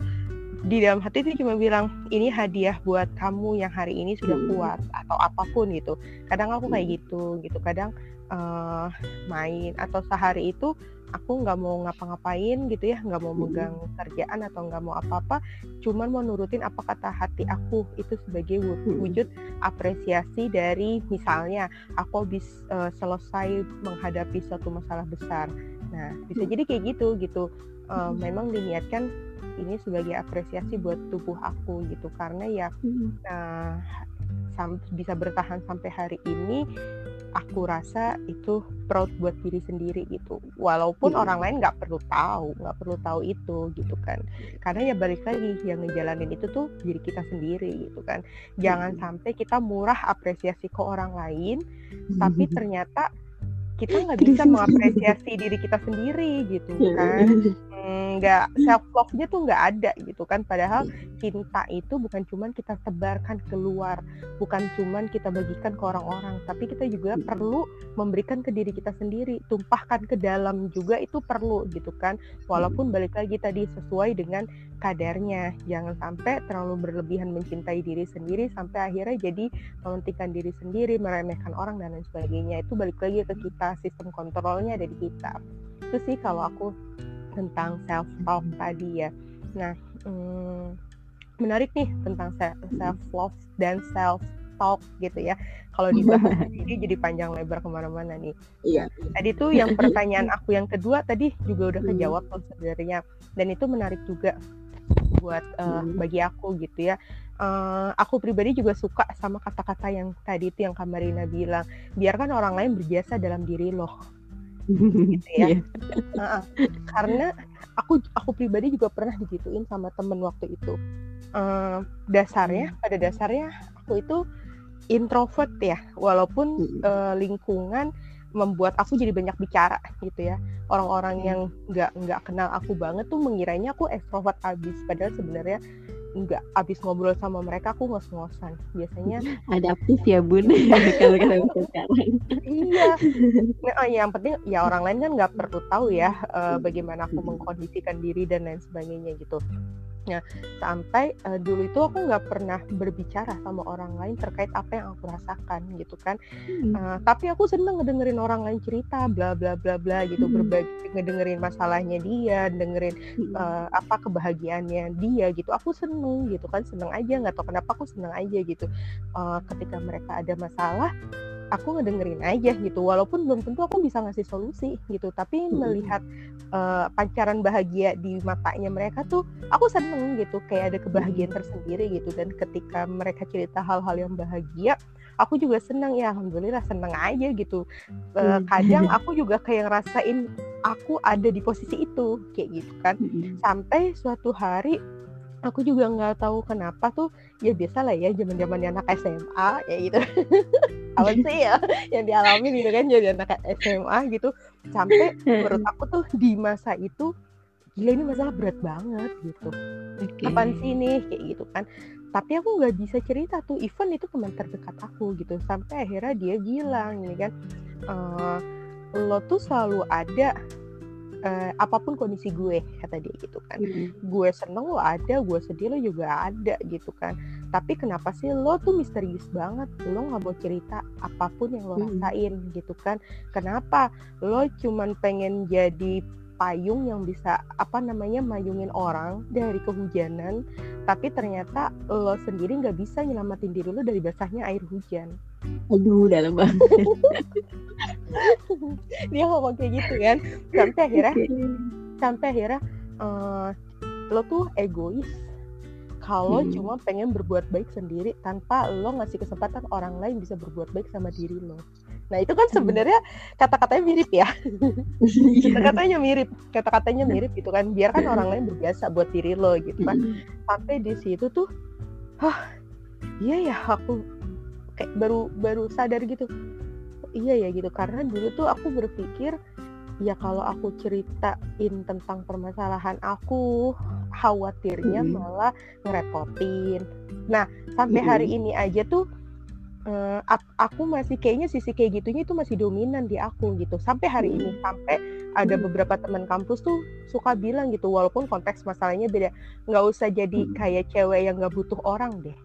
di dalam hati itu cuma bilang ini hadiah buat kamu yang hari ini sudah hmm. kuat atau apa pun gitu. Kadang aku kayak hmm. gitu gitu. Kadang uh, main atau sehari itu aku nggak mau ngapa-ngapain gitu ya nggak mau hmm. megang kerjaan atau nggak mau apa-apa cuman mau nurutin apa kata hati aku. Itu sebagai wujud apresiasi dari misalnya aku habis uh, selesai menghadapi suatu masalah besar. Nah bisa jadi kayak gitu gitu. Uh, memang diniatkan ini sebagai apresiasi buat tubuh aku gitu karena ya uh, bisa bertahan sampai hari ini aku rasa itu proud buat diri sendiri gitu walaupun hmm. orang lain nggak perlu tahu nggak perlu tahu itu gitu kan karena ya balik lagi yang ngejalanin itu tuh diri kita sendiri gitu kan jangan hmm. sampai kita murah apresiasi ke orang lain hmm. tapi ternyata kita nggak bisa mengapresiasi diri kita sendiri gitu iya. kan. Nggak self love-nya tuh nggak ada gitu kan. Padahal cinta itu bukan cuman kita tebarkan keluar bukan cuman kita bagikan ke orang-orang tapi kita juga perlu memberikan ke diri kita sendiri. Tumpahkan ke dalam juga itu perlu gitu kan. Walaupun balik lagi tadi sesuai dengan kadarnya. Jangan sampai terlalu berlebihan mencintai diri sendiri sampai akhirnya jadi mementingkan diri sendiri meremehkan orang dan lain sebagainya. Itu balik lagi ke kita sistem kontrolnya ada di kita itu sih kalau aku tentang self talk tadi ya. Nah, hmm, menarik nih tentang self love dan self talk gitu ya. Kalau dibahas ini jadi panjang lebar ke mana-mana nih. Iya. Tadi tuh yang pertanyaan aku yang kedua tadi juga udah kejawab tuh sebenarnya, dan itu menarik juga buat uh, bagi aku gitu ya. Uh, aku pribadi juga suka sama kata-kata yang tadi itu yang Kamarina bilang, biarkan orang lain berjasa dalam diri loh gitu ya. Yeah. Nah, karena aku aku pribadi juga pernah digituin sama temen waktu itu. Uh, dasarnya pada dasarnya aku itu introvert ya, walaupun uh, lingkungan membuat aku jadi banyak bicara gitu ya. Orang-orang yang nggak nggak kenal aku banget tuh mengiranya aku ekstrovert abis, padahal sebenarnya nggak abis ngobrol sama mereka aku ngos-ngosan. Biasanya adaptif ya bun? Kalau kita sekarang. Iya. Nah, oh, yang penting ya orang lain kan nggak perlu tahu ya uh, bagaimana aku mengkondisikan diri dan lain sebagainya gitu Nah, sampai uh, dulu itu aku nggak pernah berbicara sama orang lain terkait apa yang aku rasakan gitu kan. Hmm. Uh, tapi aku seneng ngedengerin orang lain cerita, bla bla bla bla gitu, hmm. berbagi ngedengerin masalahnya dia, dengerin uh, apa kebahagiaannya dia gitu. Aku seneng gitu kan, seneng aja nggak tahu kenapa aku seneng aja gitu. Uh, ketika mereka ada masalah, aku ngedengerin aja gitu walaupun belum tentu aku bisa ngasih solusi gitu. Tapi melihat uh, pancaran bahagia di matanya mereka tuh aku seneng gitu kayak ada kebahagiaan tersendiri gitu. Dan ketika mereka cerita hal-hal yang bahagia aku juga seneng ya alhamdulillah seneng aja gitu. Uh, kadang aku juga kayak ngerasain aku ada di posisi itu kayak gitu kan. Sampai suatu hari aku juga nggak tahu kenapa tuh ya biasa lah ya zaman zaman anak SMA ya gitu. Apa sih ya yang dialami gitu kan jadi anak SMA gitu. Sampai menurut aku tuh di masa itu gila ini masalah berat banget gitu. Okay. apaan sih ini kayak gitu kan. Tapi aku nggak bisa cerita tuh event itu teman terdekat aku gitu. Sampai akhirnya dia bilang ini kan e, lo tuh selalu ada uh, apa pun kondisi gue kata dia gitu kan mm. gue seneng lo ada gue sedih lo juga ada gitu kan tapi kenapa sih lo tuh misterius banget lo nggak mau cerita apa pun yang lo mm. rasain gitu kan kenapa lo cuman pengen jadi payung yang bisa apa namanya mayungin orang dari kehujanan tapi ternyata lo sendiri nggak bisa nyelamatin diri lo dari basahnya air hujan. Aduh dalam banget. Dia ngomong kayak gitu kan. Sampai akhirnya sampai akhirnya uh, lo tuh egois. Kalau hmm. cuma pengen berbuat baik sendiri tanpa lo ngasih kesempatan orang lain bisa berbuat baik sama diri lo nah itu kan sebenarnya kata-katanya mirip ya. Iya. kata-katanya mirip kata-katanya mirip gitu kan. Biarkan orang lain berbiasa buat diri lo gitu kan. Sampai di situ tuh hah iya ya aku kayak baru baru sadar gitu. Iya ya gitu. Karena dulu tuh aku berpikir ya kalau aku ceritain tentang permasalahan aku khawatirnya malah ngerepotin. Nah sampai hari ini aja tuh uh, aku masih kayaknya sisi kayak gitunya itu masih dominan di aku gitu. Sampai hari ini sampai ada beberapa teman kampus tuh suka bilang gitu walaupun konteks masalahnya beda nggak usah jadi kayak cewek yang nggak butuh orang deh.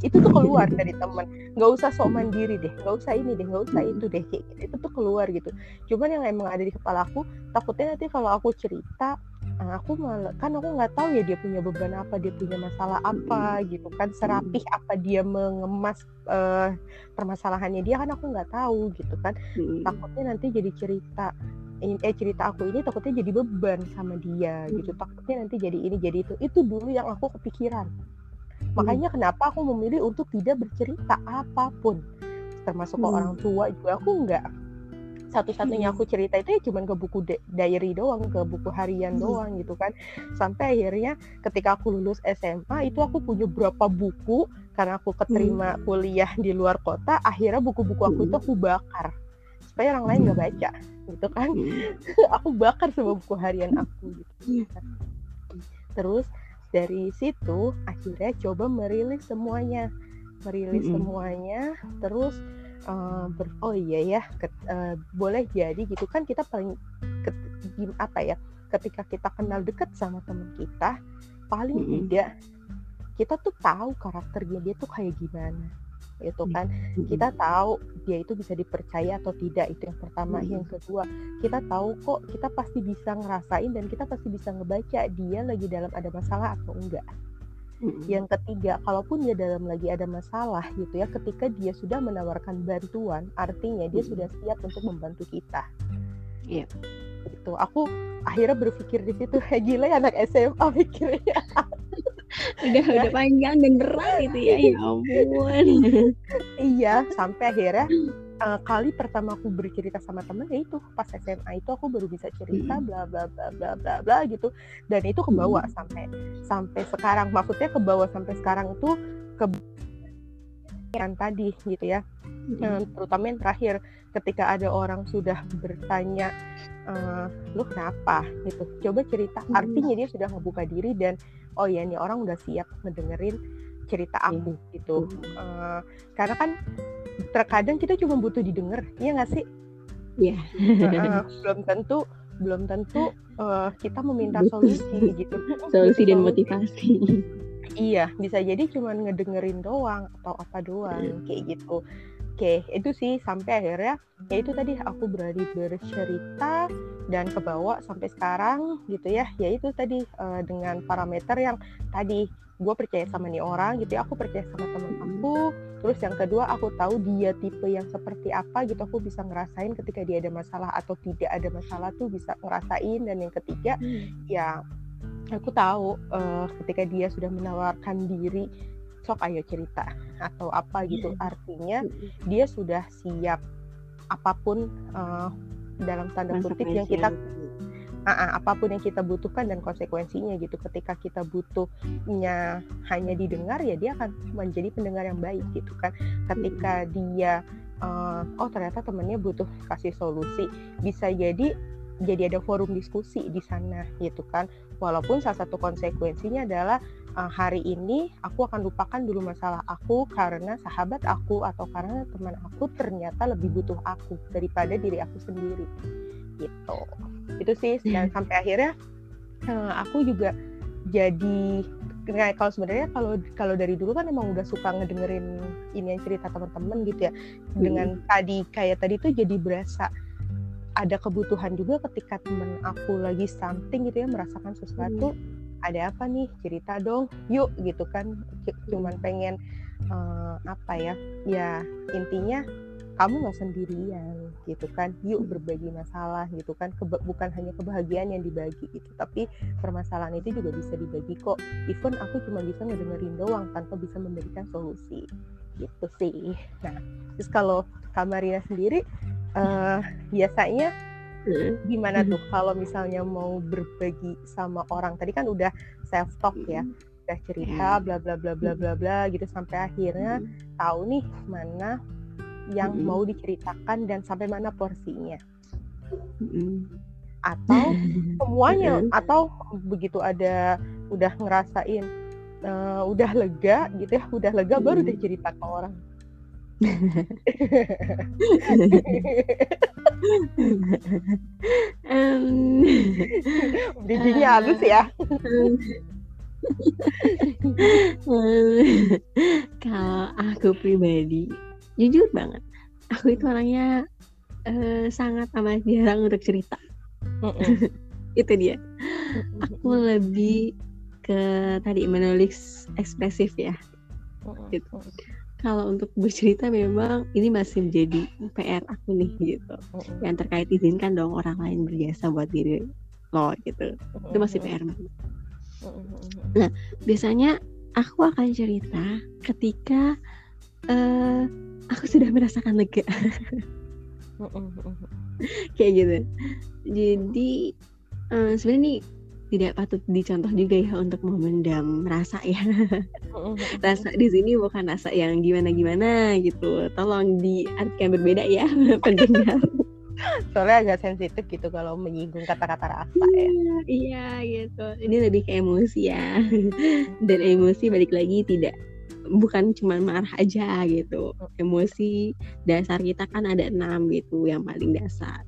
Itu tuh keluar dari teman nggak usah sok mandiri deh nggak usah ini deh nggak usah itu deh kayak gitu. itu tuh keluar gitu. Cuman yang emang ada di kepala aku takutnya nanti kalau aku cerita ah, aku malah kan aku nggak tahu ya dia punya beban apa dia punya masalah apa gitu kan serapih apa dia mengemas uh, permasalahannya dia kan aku nggak tahu gitu kan. Takutnya nanti jadi cerita eh cerita aku ini takutnya jadi beban sama dia gitu. Takutnya nanti jadi ini jadi itu. Itu dulu yang aku kepikiran. Makanya hmm. kenapa aku memilih untuk tidak bercerita apa pun. Termasuk ke orang tua juga aku nggak satu-satunya aku cerita itu ya cuma ke buku diary doang, ke buku harian doang gitu kan. Sampai akhirnya ketika aku lulus SMA itu aku punya berapa buku karena aku keterima kuliah di luar kota, akhirnya buku-buku aku itu aku bakar. Supaya orang lain nggak baca gitu kan. aku bakar semua buku harian aku gitu. Terus dari situ akhirnya coba merilis semuanya. Merilis semuanya terus uh, ber, oh iya ya ket, uh, boleh jadi gitu kan kita paling ket, apa ya ketika kita kenal dekat sama teman kita paling mm -hmm. tidak kita tuh tahu karakternya dia tuh kayak gimana itu kan. Kita tahu dia itu bisa dipercaya atau tidak itu yang pertama. Yang kedua kita tahu kok kita pasti bisa ngerasain dan kita pasti bisa ngebaca dia lagi dalam ada masalah atau enggak yang ketiga, kalaupun dia dalam lagi ada masalah gitu ya, ketika dia sudah menawarkan bantuan, artinya dia sudah siap untuk membantu kita. Iya. Gitu. Aku akhirnya berpikir di situ, gila ya anak SMA pikirnya. udah ya. udah panjang dan berat itu ya, ya ampun. iya, sampai akhirnya uh, kali pertama aku bercerita sama temen ya itu pas SMA itu aku baru bisa cerita bla bla bla bla bla bla gitu. Dan itu kebawa sampai sampai sekarang maksudnya kebawa sampai sekarang itu ke yang tadi gitu ya. Terutama yang terakhir ketika ada orang sudah bertanya uh, lu kenapa? gitu. Coba cerita artinya dia sudah membuka diri dan oh ya ini orang udah siap ngedengerin cerita aku gitu. Uh, karena kan terkadang kita cuma butuh didengar ya nggak sih? Iya. Yeah. uh, belum tentu belum tentu uh, kita meminta solusi gitu. solusi dan motivasi. Iya bisa jadi cuma ngedengerin doang atau apa doang yeah. kayak gitu. Oke itu sih sampai akhirnya ya itu tadi aku berani bercerita dan kebawa sampai sekarang gitu ya. Ya itu tadi uh, dengan parameter yang tadi gue percaya sama nih orang gitu ya aku percaya sama temen aku terus yang kedua aku tahu dia tipe yang seperti apa gitu aku bisa ngerasain ketika dia ada masalah atau tidak ada masalah tuh bisa ngerasain dan yang ketiga hmm. ya aku tahu uh, ketika dia sudah menawarkan diri sok ayo cerita atau apa gitu hmm. artinya hmm. dia sudah siap apa pun uh, dalam tanda kutip yang kita uh, apa pun yang kita butuhkan dan konsekuensinya gitu. Ketika kita butuhnya hanya didengar ya dia akan menjadi pendengar yang baik gitu kan. Ketika dia uh, oh ternyata temennya butuh kasih solusi bisa jadi jadi ada forum diskusi di sana gitu kan. Walaupun salah satu konsekuensinya adalah uh, hari ini aku akan lupakan dulu masalah aku karena sahabat aku atau karena teman aku ternyata lebih butuh aku daripada diri aku sendiri. Gitu itu sih dan hmm. sampai akhirnya uh, aku juga jadi nah, kalau sebenarnya kalau kalau dari dulu kan emang udah suka ngedengerin ini yang cerita teman-teman gitu ya hmm. dengan tadi kayak tadi tuh jadi berasa ada kebutuhan juga ketika temen aku lagi something gitu ya merasakan sesuatu hmm. ada apa nih cerita dong yuk gitu kan cuman pengen uh, apa ya ya intinya kamu nggak sendirian gitu kan. Yuk berbagi masalah gitu kan. Keba bukan hanya kebahagiaan yang dibagi gitu tapi permasalahan itu juga bisa dibagi kok. Even aku cuma bisa ngedengerin doang tanpa bisa memberikan solusi gitu sih. Nah terus kalau Kamarina sendiri uh, biasanya gimana tuh kalau misalnya mau berbagi sama orang? Tadi kan udah self talk ya udah cerita bla bla bla bla bla bla gitu sampai akhirnya tahu nih mana yang mm -hmm. mau diceritakan dan sampai mana porsinya mm -hmm. atau semuanya mm -hmm. atau begitu ada udah ngerasain uh, udah lega gitu ya udah lega mm -hmm. baru deh cerita ke orang um, Bijinya uh, halus ya. Kalau aku pribadi jujur banget. Aku itu orangnya uh, sangat amat jarang untuk cerita. Itu dia. Aku lebih ke tadi menulis ekspresif ya. Gitu. Kalau untuk bercerita memang ini masih menjadi PR aku nih gitu. Yang terkait izinkan dong orang lain berjasa buat diri lo gitu. Itu masih PR banget. Nah biasanya aku akan cerita ketika uh, aku sudah merasakan lega. Kayak gitu. Jadi uh, sebenarnya ini tidak patut dicontoh juga ya untuk memendam rasa ya. Rasa di sini bukan rasa yang gimana gimana gitu. Tolong diartikan berbeda ya pendengar. Soalnya agak sensitif gitu kalau menyinggung kata-kata rasa ya. Iya, iya gitu. Ini lebih ke emosi ya. Dan emosi balik lagi tidak bukan cuma marah aja gitu. Emosi dasar kita kan ada enam gitu yang paling dasar.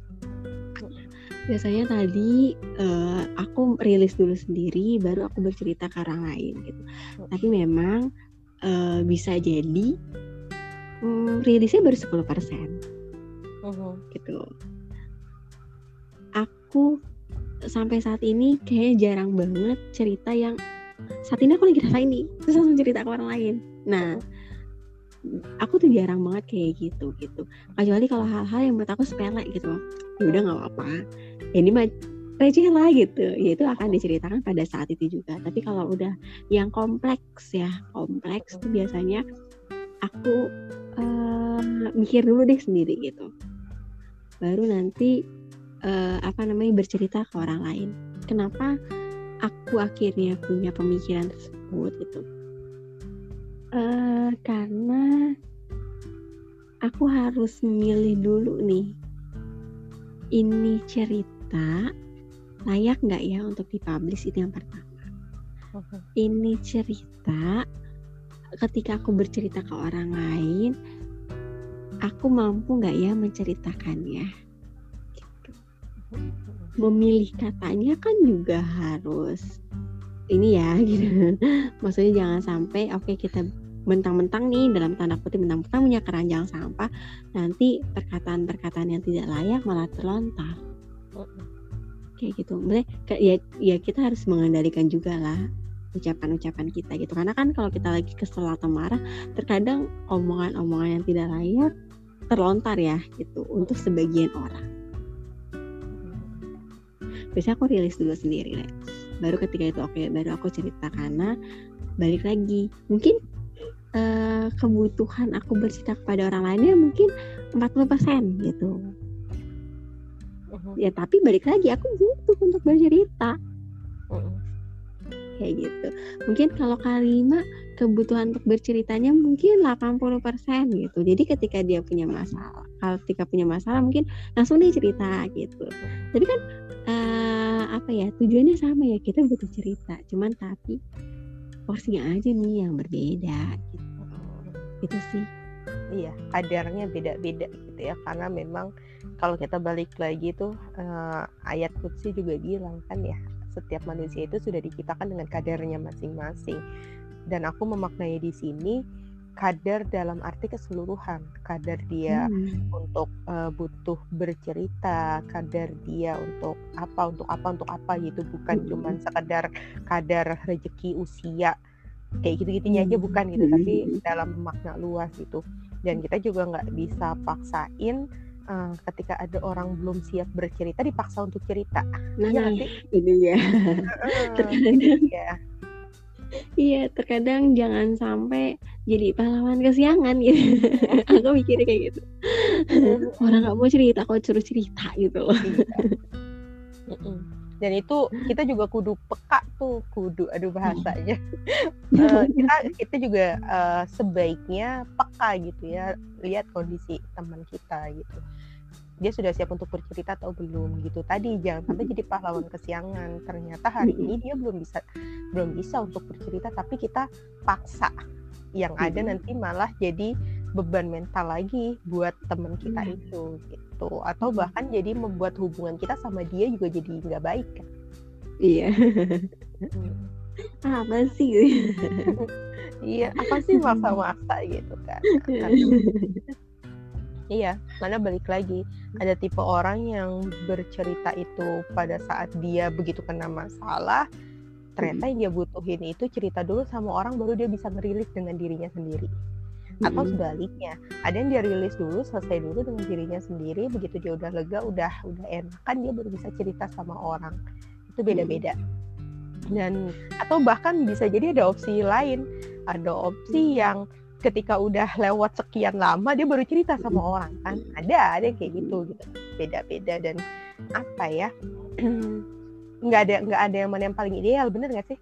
Biasanya tadi uh, aku rilis dulu sendiri baru aku bercerita ke orang lain gitu. Tapi memang uh, bisa jadi um, rilisnya baru 10% persen. Uh-huh. gitu. Aku sampai saat ini kayak jarang banget cerita yang saat ini aku lagi rasain nih terus langsung cerita ke orang lain nah aku tuh jarang banget kayak gitu gitu. Kecuali kalau hal-hal yang menurut aku sepele gitu. Ya udah nggak apa-apa. Ya ini mah receh lah gitu. Ya itu akan diceritakan pada saat itu juga. Tapi kalau udah yang kompleks ya kompleks tuh biasanya aku uh, mikir dulu deh sendiri gitu. Baru nanti uh, apa namanya bercerita ke orang lain. Kenapa aku akhirnya punya pemikiran tersebut gitu uh, karena aku harus memilih dulu nih ini cerita layak nggak ya untuk dipublish itu yang pertama. Ini cerita ketika aku bercerita ke orang lain, aku mampu nggak ya menceritakannya? Gitu. Memilih katanya kan juga harus ini ya gitu. Maksudnya jangan sampai oke okay, kita mentang-mentang nih dalam tanda kutip mentang-mentang punya keranjang sampah nanti perkataan-perkataan yang tidak layak malah terlontar. Kayak gitu. Maksudnya, ya ya kita harus mengendalikan juga lah ucapan-ucapan kita gitu. Karena kan kalau kita lagi kesel atau marah terkadang omongan-omongan yang tidak layak terlontar ya gitu untuk sebagian orang. Biasanya aku rilis dulu sendiri lah baru ketika itu oke baru aku cerita karena balik lagi. Mungkin uh, kebutuhan aku bercerita kepada orang lainnya mungkin 40% gitu. Uh-huh. Ya tapi balik lagi aku butuh untuk bercerita. Uh-huh. Kayak gitu. Mungkin kalau kalimat kebutuhan untuk berceritanya mungkin 80% gitu. Jadi ketika dia punya masalah, kalau ketika punya masalah mungkin langsung dia cerita gitu. Tapi kan uh, apa ya tujuannya sama ya kita butuh cerita. Cuman tapi porsinya aja nih yang berbeda gitu. Itu sih. Iya kadarnya beda-beda gitu ya. Karena memang kalau kita balik lagi tuh uh, ayat kutsi juga bilang kan ya setiap manusia itu sudah diciptakan dengan kadarnya masing-masing. Dan aku memaknai di sini kadar dalam arti keseluruhan. Kadar dia hmm. untuk uh, butuh bercerita kadar dia untuk apa untuk apa untuk apa gitu. Bukan hmm. cuma sekedar kadar rezeki usia kayak gitu gitunya aja bukan gitu. Hmm. tapi dalam makna luas gitu. Dan kita juga nggak bisa paksain uh, ketika ada orang belum siap bercerita dipaksa untuk cerita. Nah, ya nanti ini ya terkadang ya Iya, terkadang jangan sampai jadi pahlawan kesiangan gitu. aku mikirnya kayak gitu. Orang nggak mau cerita, kok suruh cerita gitu. Iya. Dan itu kita juga kudu peka tuh, kudu aduh bahasanya. uh, kita kita juga uh, sebaiknya peka gitu ya, lihat kondisi teman kita gitu dia sudah siap untuk bercerita atau belum gitu tadi jangan sampai jadi pahlawan kesiangan ternyata hari ini dia belum bisa belum bisa untuk bercerita tapi kita paksa yang ada nanti malah jadi beban mental lagi buat teman kita iya. itu gitu. Atau bahkan jadi membuat hubungan kita sama dia juga jadi nggak baik kan? Iya. Hmm. apa sih? Iya apa sih maksa-maksa gitu kan? Iya, mana balik lagi. Ada tipe orang yang bercerita itu pada saat dia begitu kena masalah, ternyata yang dia butuhin itu cerita dulu sama orang baru dia bisa merilis dengan dirinya sendiri. Atau sebaliknya, ada yang dia rilis dulu, selesai dulu dengan dirinya sendiri, begitu dia udah lega, udah udah enak kan dia baru bisa cerita sama orang. Itu beda-beda. Dan atau bahkan bisa jadi ada opsi lain, ada opsi yang ketika udah lewat sekian lama dia baru cerita sama orang kan? Ada ada yang kayak gitu gitu. Beda-beda dan apa ya nggak ada nggak ada yang mana yang paling ideal bener nggak sih?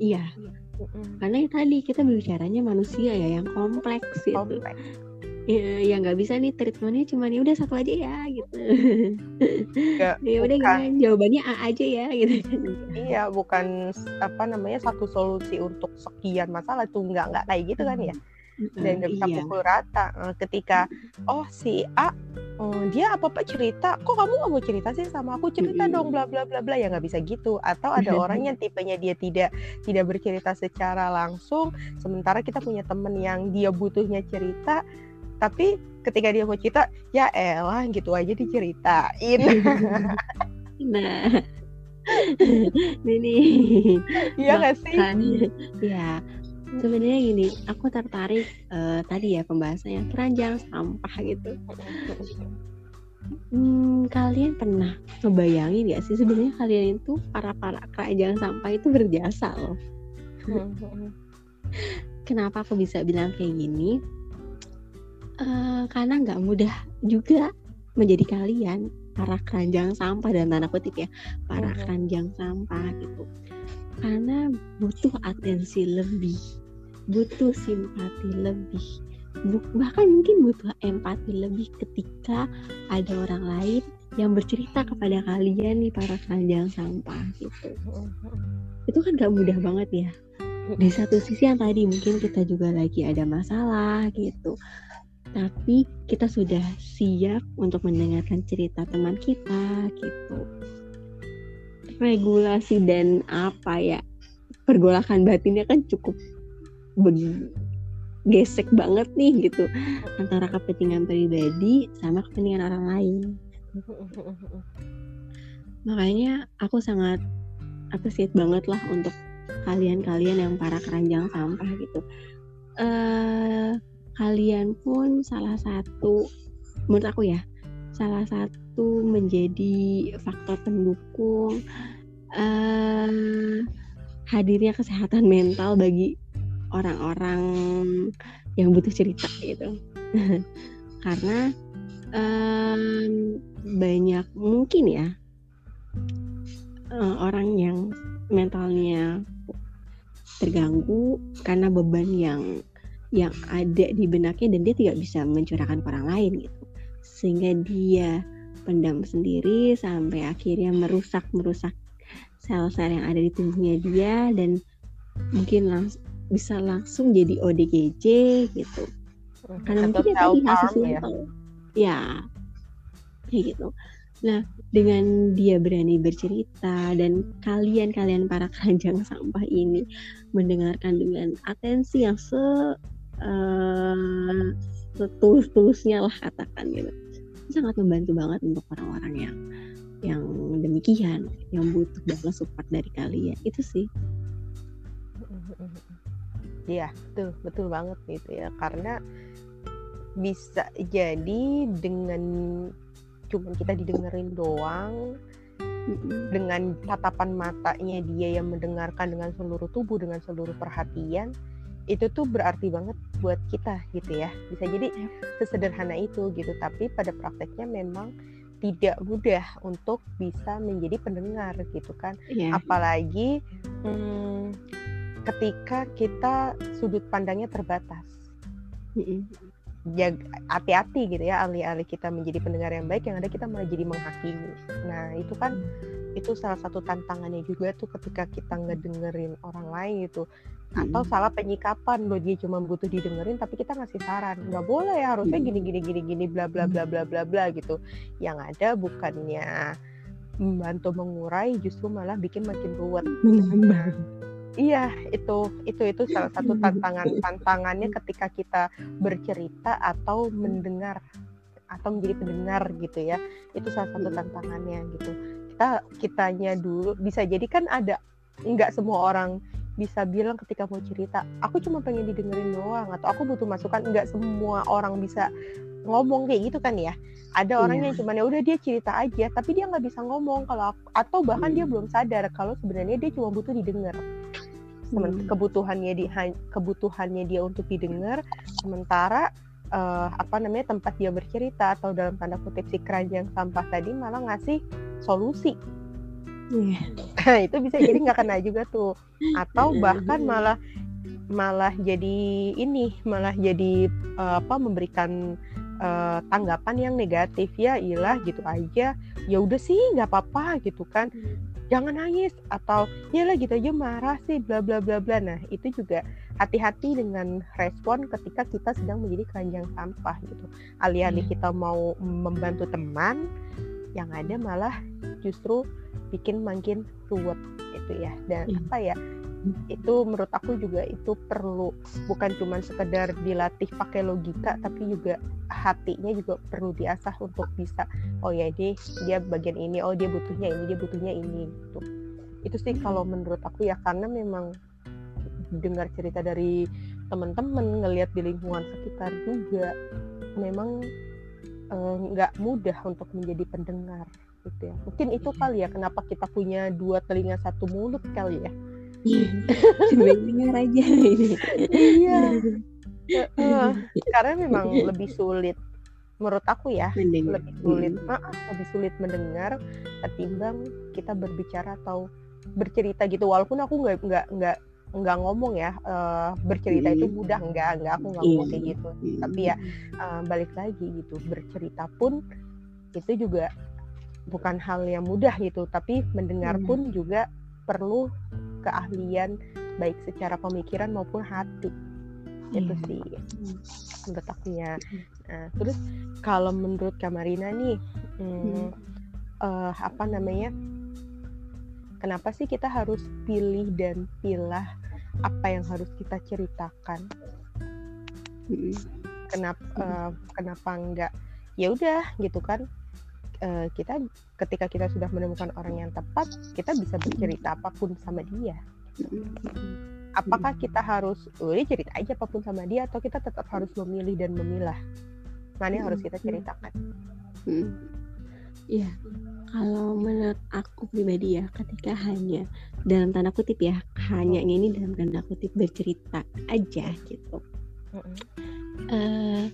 Iya karena tadi kita berbicaranya manusia ya yang kompleks gitu. Kompleks. Ya ya nggak bisa nih treatmentnya cuma ya udah satu aja ya gitu. Nggak, ya udah kan jawabannya A aja ya gitu. Iya bukan apa namanya satu solusi untuk sekian masalah tuh nggak nggak kayak gitu kan ya dan nggak bisa iya. pukul rata Eh, ketika oh si A eh, dia apa apa cerita kok kamu nggak mau cerita sih sama aku? Cerita dong bla bla bla bla. Ya nggak bisa gitu. Atau ada orang yang tipenya dia tidak tidak bercerita secara langsung sementara kita punya temen yang dia butuhnya cerita tapi ketika dia mau cerita ya elah gitu aja diceritain. Nah. Ini iya nggak sih? ya sebenarnya gini aku tertarik eh, tadi ya pembahasannya keranjang sampah gitu Hmm, kalian pernah ngebayangin gak sih sebenarnya kalian itu para para keranjang sampah itu berjasa loh. Kenapa aku bisa bilang kayak gini? Eh, karena nggak mudah juga menjadi kalian para keranjang sampah dan tanda kutip ya para Mhm. keranjang sampah gitu. Karena butuh atensi lebih, butuh simpati lebih, bahkan mungkin butuh empati lebih ketika ada orang lain yang bercerita kepada kalian nih para keranjang sampah gitu. Itu kan gak mudah banget ya. Di satu sisi yang tadi mungkin kita juga lagi ada masalah gitu. Tapi kita sudah siap untuk mendengarkan cerita teman kita gitu. Regulasi dan apa ya pergolakan batinnya kan cukup gesek banget nih gitu antara kepentingan pribadi sama kepentingan orang lain. Makanya aku sangat appreciate banget lah untuk kalian-kalian yang para keranjang sampah gitu. eh kalian pun salah satu menurut aku ya salah satu menjadi faktor pendukung eh hadirnya kesehatan mental bagi orang-orang yang butuh cerita gitu. Karena em, banyak mungkin ya eh, orang yang mentalnya terganggu karena beban yang yang ada di benaknya dan dia tidak bisa mencurahkan ke orang lain gitu sehingga dia pendam sendiri sampai akhirnya merusak merusak sel-sel yang ada di tubuhnya dia dan mungkin langs- bisa langsung jadi ODGJ gitu. Karena atau mungkin ya tadi ya. ya kayak gitu. Nah dengan dia berani bercerita dan kalian-kalian para keranjang sampah ini mendengarkan dengan atensi yang se eh, setulus-tulusnya lah katakan gitu itu sangat membantu banget untuk orang-orang yang yang demikian yang butuh banget support dari kalian. Itu sih Iya, betul, betul banget gitu ya. Karena bisa jadi dengan cuman kita didengerin doang, dengan tatapan matanya dia yang mendengarkan dengan seluruh tubuh, dengan seluruh perhatian, itu tuh berarti banget buat kita gitu ya. Bisa jadi Yap. sesederhana itu gitu, tapi pada prakteknya memang tidak mudah untuk bisa menjadi pendengar gitu kan ya apalagi hmm, ketika kita sudut pandangnya terbatas. Mm-mm. jag hati-hati gitu ya alih-alih kita menjadi pendengar yang baik yang ada kita malah jadi menghakimi. Nah itu kan itu salah satu tantangannya juga tuh ketika kita ngedengerin orang lain gitu. Atau salah penyikapan loh dia cuma butuh didengerin tapi kita ngasih saran. Nggak boleh ya harusnya gini gini gini gini bla bla bla bla bla bla gitu. Yang ada bukannya membantu mengurai justru malah bikin makin ruwet. Menambah Iya, itu itu itu salah satu tantangan tantangannya ketika kita bercerita atau mendengar atau menjadi pendengar gitu ya. Itu salah satu Mm. tantangannya gitu. Kita kitanya dulu bisa jadi kan ada nggak semua orang bisa bilang ketika mau cerita, aku cuma pengen didengerin doang atau aku butuh masukan. Nggak semua orang bisa ngomong kayak gitu kan ya. Ada orang Iya. yang cuman ya udah dia cerita aja, tapi dia nggak bisa ngomong kalau atau bahkan dia Hmm. belum sadar kalau sebenarnya dia cuma butuh didengar hmm. kebutuhannya di kebutuhannya dia untuk didengar sementara uh, apa namanya tempat dia bercerita atau dalam tanda kutip si keranjang sampah tadi malah ngasih solusi. Yeah. itu bisa jadi nggak kena juga tuh. Atau bahkan malah malah jadi ini malah jadi uh, apa memberikan uh, tanggapan yang negatif. Ya ilah gitu aja. Ya udah sih nggak apa-apa gitu kan jangan nangis atau ya lah gitu aja marah sih bla bla bla bla. Nah itu juga hati-hati dengan respon ketika kita sedang menjadi keranjang sampah gitu. Alih-alih kita mau membantu teman yang ada malah justru bikin makin ruwet itu ya. Dan apa ya itu menurut aku juga itu perlu bukan cuma sekedar dilatih pakai logika tapi juga hatinya juga perlu diasah untuk bisa oh ya dia dia bagian ini oh dia butuhnya ini dia butuhnya ini gitu. Itu sih kalau menurut aku ya karena memang dengar cerita dari teman-teman ngelihat di lingkungan sekitar juga memang eh, nggak uh, mudah untuk menjadi pendengar gitu ya. Mungkin itu iya. kali ya kenapa kita punya dua telinga satu mulut kali ya Cuma dengar aja ini. Iya. Uh, karena memang lebih sulit menurut aku ya mendengar. lebih sulit. Hmm. maaf lebih sulit mendengar ketimbang kita berbicara atau bercerita gitu. Walaupun aku nggak nggak nggak nggak ngomong ya uh, bercerita itu mudah nggak nggak aku nggak ngomong kayak gitu. Tapi ya uh, balik lagi gitu bercerita pun itu juga bukan hal yang mudah gitu. Tapi mendengar pun juga perlu keahlian baik secara pemikiran maupun hati. Itu iya. sih menurut aku ya nah, terus kalau menurut Kamarina nih hmm, uh, apa namanya kenapa sih kita harus pilih dan pilah apa yang harus kita ceritakan? Kenapa uh, kenapa enggak? Ya udah gitu kan uh, kita ketika kita sudah menemukan orang yang tepat kita bisa bercerita apa pun sama dia. Apakah kita harus oh, cerita aja apa pun sama dia atau kita tetap harus memilih dan memilah? Mana yang harus kita ceritakan? Iya, kalau menurut aku pribadi ya, ketika hanya dalam tanda kutip ya, hanya ini dalam tanda kutip bercerita aja gitu. Uh,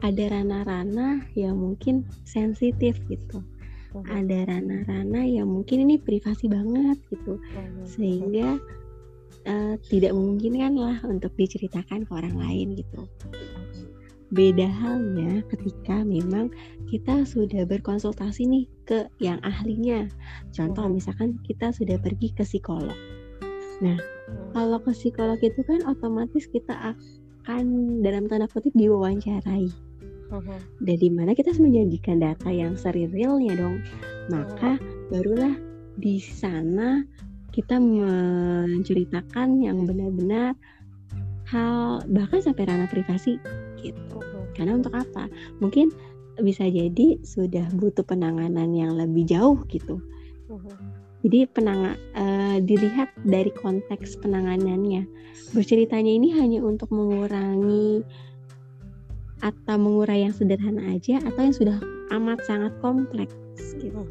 ada ranah-ranah yang mungkin sensitif gitu. Uh ada ranah-ranah yang mungkin ini privasi banget gitu. Uh sehingga uh, tidak memungkinkan lah untuk diceritakan ke orang lain gitu. Beda halnya ketika memang kita sudah berkonsultasi nih ke yang ahlinya. Contoh misalkan kita sudah pergi ke psikolog. Nah kalau ke psikolog itu kan otomatis kita akan dalam tanda kutip diwawancarai uh-huh. dari mana kita harus menjanjikan data yang serilnya dong maka uh-huh. barulah di sana kita menceritakan yang benar-benar hal bahkan sampai ranah privasi gitu uh-huh. karena untuk apa mungkin bisa jadi sudah butuh penanganan yang lebih jauh gitu uh-huh. jadi penangan uh, dilihat dari konteks penanganannya berceritanya ini hanya untuk mengurangi atau mengurai yang sederhana aja atau yang sudah amat sangat kompleks gitu.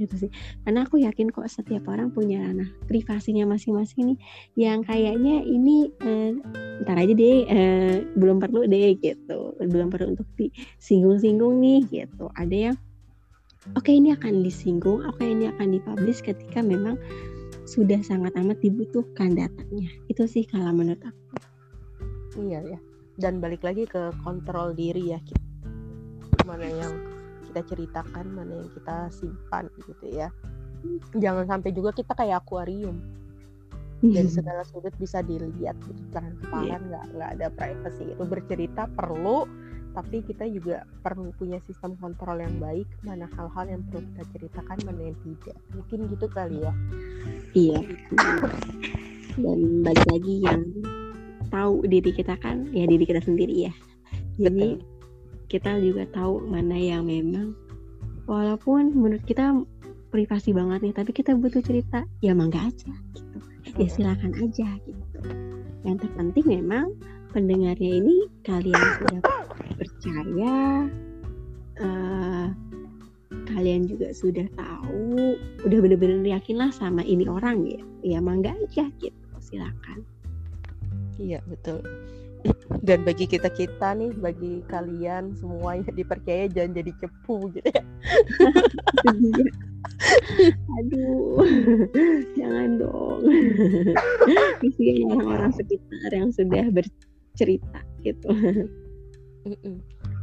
gitu sih. Karena aku yakin kok setiap orang punya ranah privasinya masing-masing nih yang kayaknya ini eh, ntar aja deh eh, belum perlu deh gitu. Belum perlu untuk disinggung-singgung nih gitu. Ada yang oke okay, ini akan disinggung oke okay, ini akan dipublish ketika memang sudah sangat amat dibutuhkan datanya. Itu sih kalau menurut aku. Iya ya dan balik lagi ke kontrol diri ya kita mana yang kita ceritakan mana yang kita simpan gitu ya. Jangan sampai juga kita kayak akuarium. Dari segala sudut bisa dilihat gitu. Transparan iya. nggak yeah. nggak ada privacy. Itu bercerita perlu tapi kita juga perlu punya sistem kontrol yang baik mana hal-hal yang perlu kita ceritakan mana yang tidak. Mungkin gitu kali ya. Iya. Dan balik lagi yang tahu diri kita kan ya diri kita sendiri ya. Jadi Betul. kita juga tahu mana yang memang walaupun menurut kita privasi banget nih tapi kita butuh cerita ya mangga aja gitu. Ya silakan aja gitu. Yang terpenting memang pendengarnya ini kalian sudah percaya uh, kalian juga sudah tahu udah bener-bener yakin lah sama ini orang ya ya mangga aja gitu silakan iya betul. Dan bagi kita kita nih bagi kalian semua yang dipercaya jangan jadi cepu gitu ya. Aduh jangan dong. Isinya orang-orang sekitar yang sudah bercerita gitu.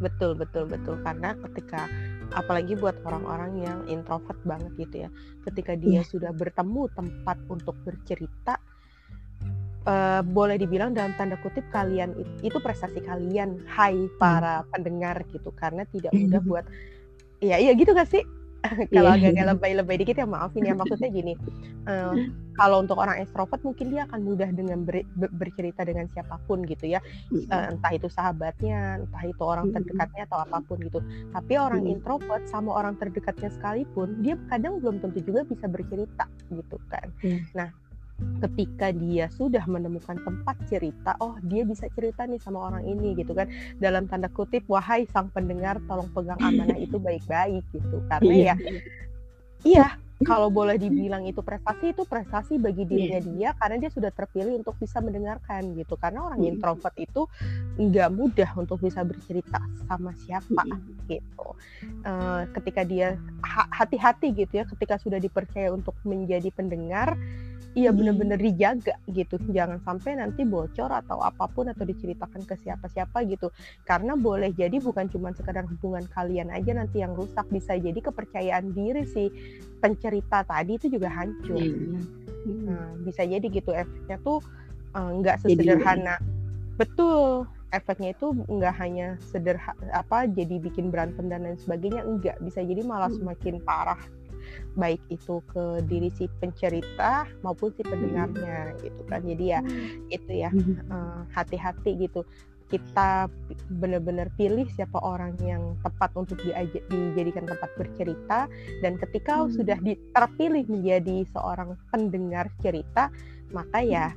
Betul betul betul. Karena ketika apalagi buat orang-orang yang introvert banget gitu ya. Ketika dia yeah. sudah bertemu tempat untuk bercerita uh, boleh dibilang dalam tanda kutip kalian itu, prestasi kalian hai para hmm. pendengar gitu. Karena tidak mudah buat ya iya gitu gak sih? Kalau yeah. agak lebay-lebay dikit ya maafin ya. Maksudnya gini uh, kalau untuk orang extrovert mungkin dia akan mudah dengan ber, bercerita dengan siapa pun gitu ya. Uh, entah itu sahabatnya entah itu orang terdekatnya atau apa pun gitu. Tapi orang introvert sama orang terdekatnya sekalipun dia kadang belum tentu juga bisa bercerita gitu kan. Nah ketika dia sudah menemukan tempat cerita, oh dia bisa cerita nih sama orang ini gitu kan. Dalam tanda kutip, wahai sang pendengar, tolong pegang amanah itu baik-baik gitu. Karena iya. ya, iya kalau boleh dibilang itu prestasi itu prestasi bagi iya. dirinya dia karena dia sudah terpilih untuk bisa mendengarkan gitu karena orang introvert itu nggak mudah untuk bisa bercerita sama siapa gitu uh, ketika dia hati-hati gitu ya ketika sudah dipercaya untuk menjadi pendengar iya benar-benar dijaga gitu. Jangan sampai nanti bocor atau apa pun atau diceritakan ke siapa-siapa gitu. Karena boleh jadi bukan cuma sekedar hubungan kalian aja nanti yang rusak. Bisa jadi kepercayaan diri si pencerita tadi itu juga hancur. Iya. nah, bisa jadi gitu. Efeknya tuh eh, nggak uh, sesederhana. Jadi, betul efeknya itu nggak hanya sederhana apa jadi bikin berantem dan lain sebagainya. Enggak bisa jadi malah hmm. semakin parah baik itu ke diri si pencerita maupun si pendengarnya gitu kan. Jadi ya hmm. itu ya uh, hati-hati gitu. Kita benar-benar pilih siapa orang yang tepat untuk diajak, dijadikan tempat bercerita. Dan ketika hmm. sudah terpilih menjadi seorang pendengar cerita maka ya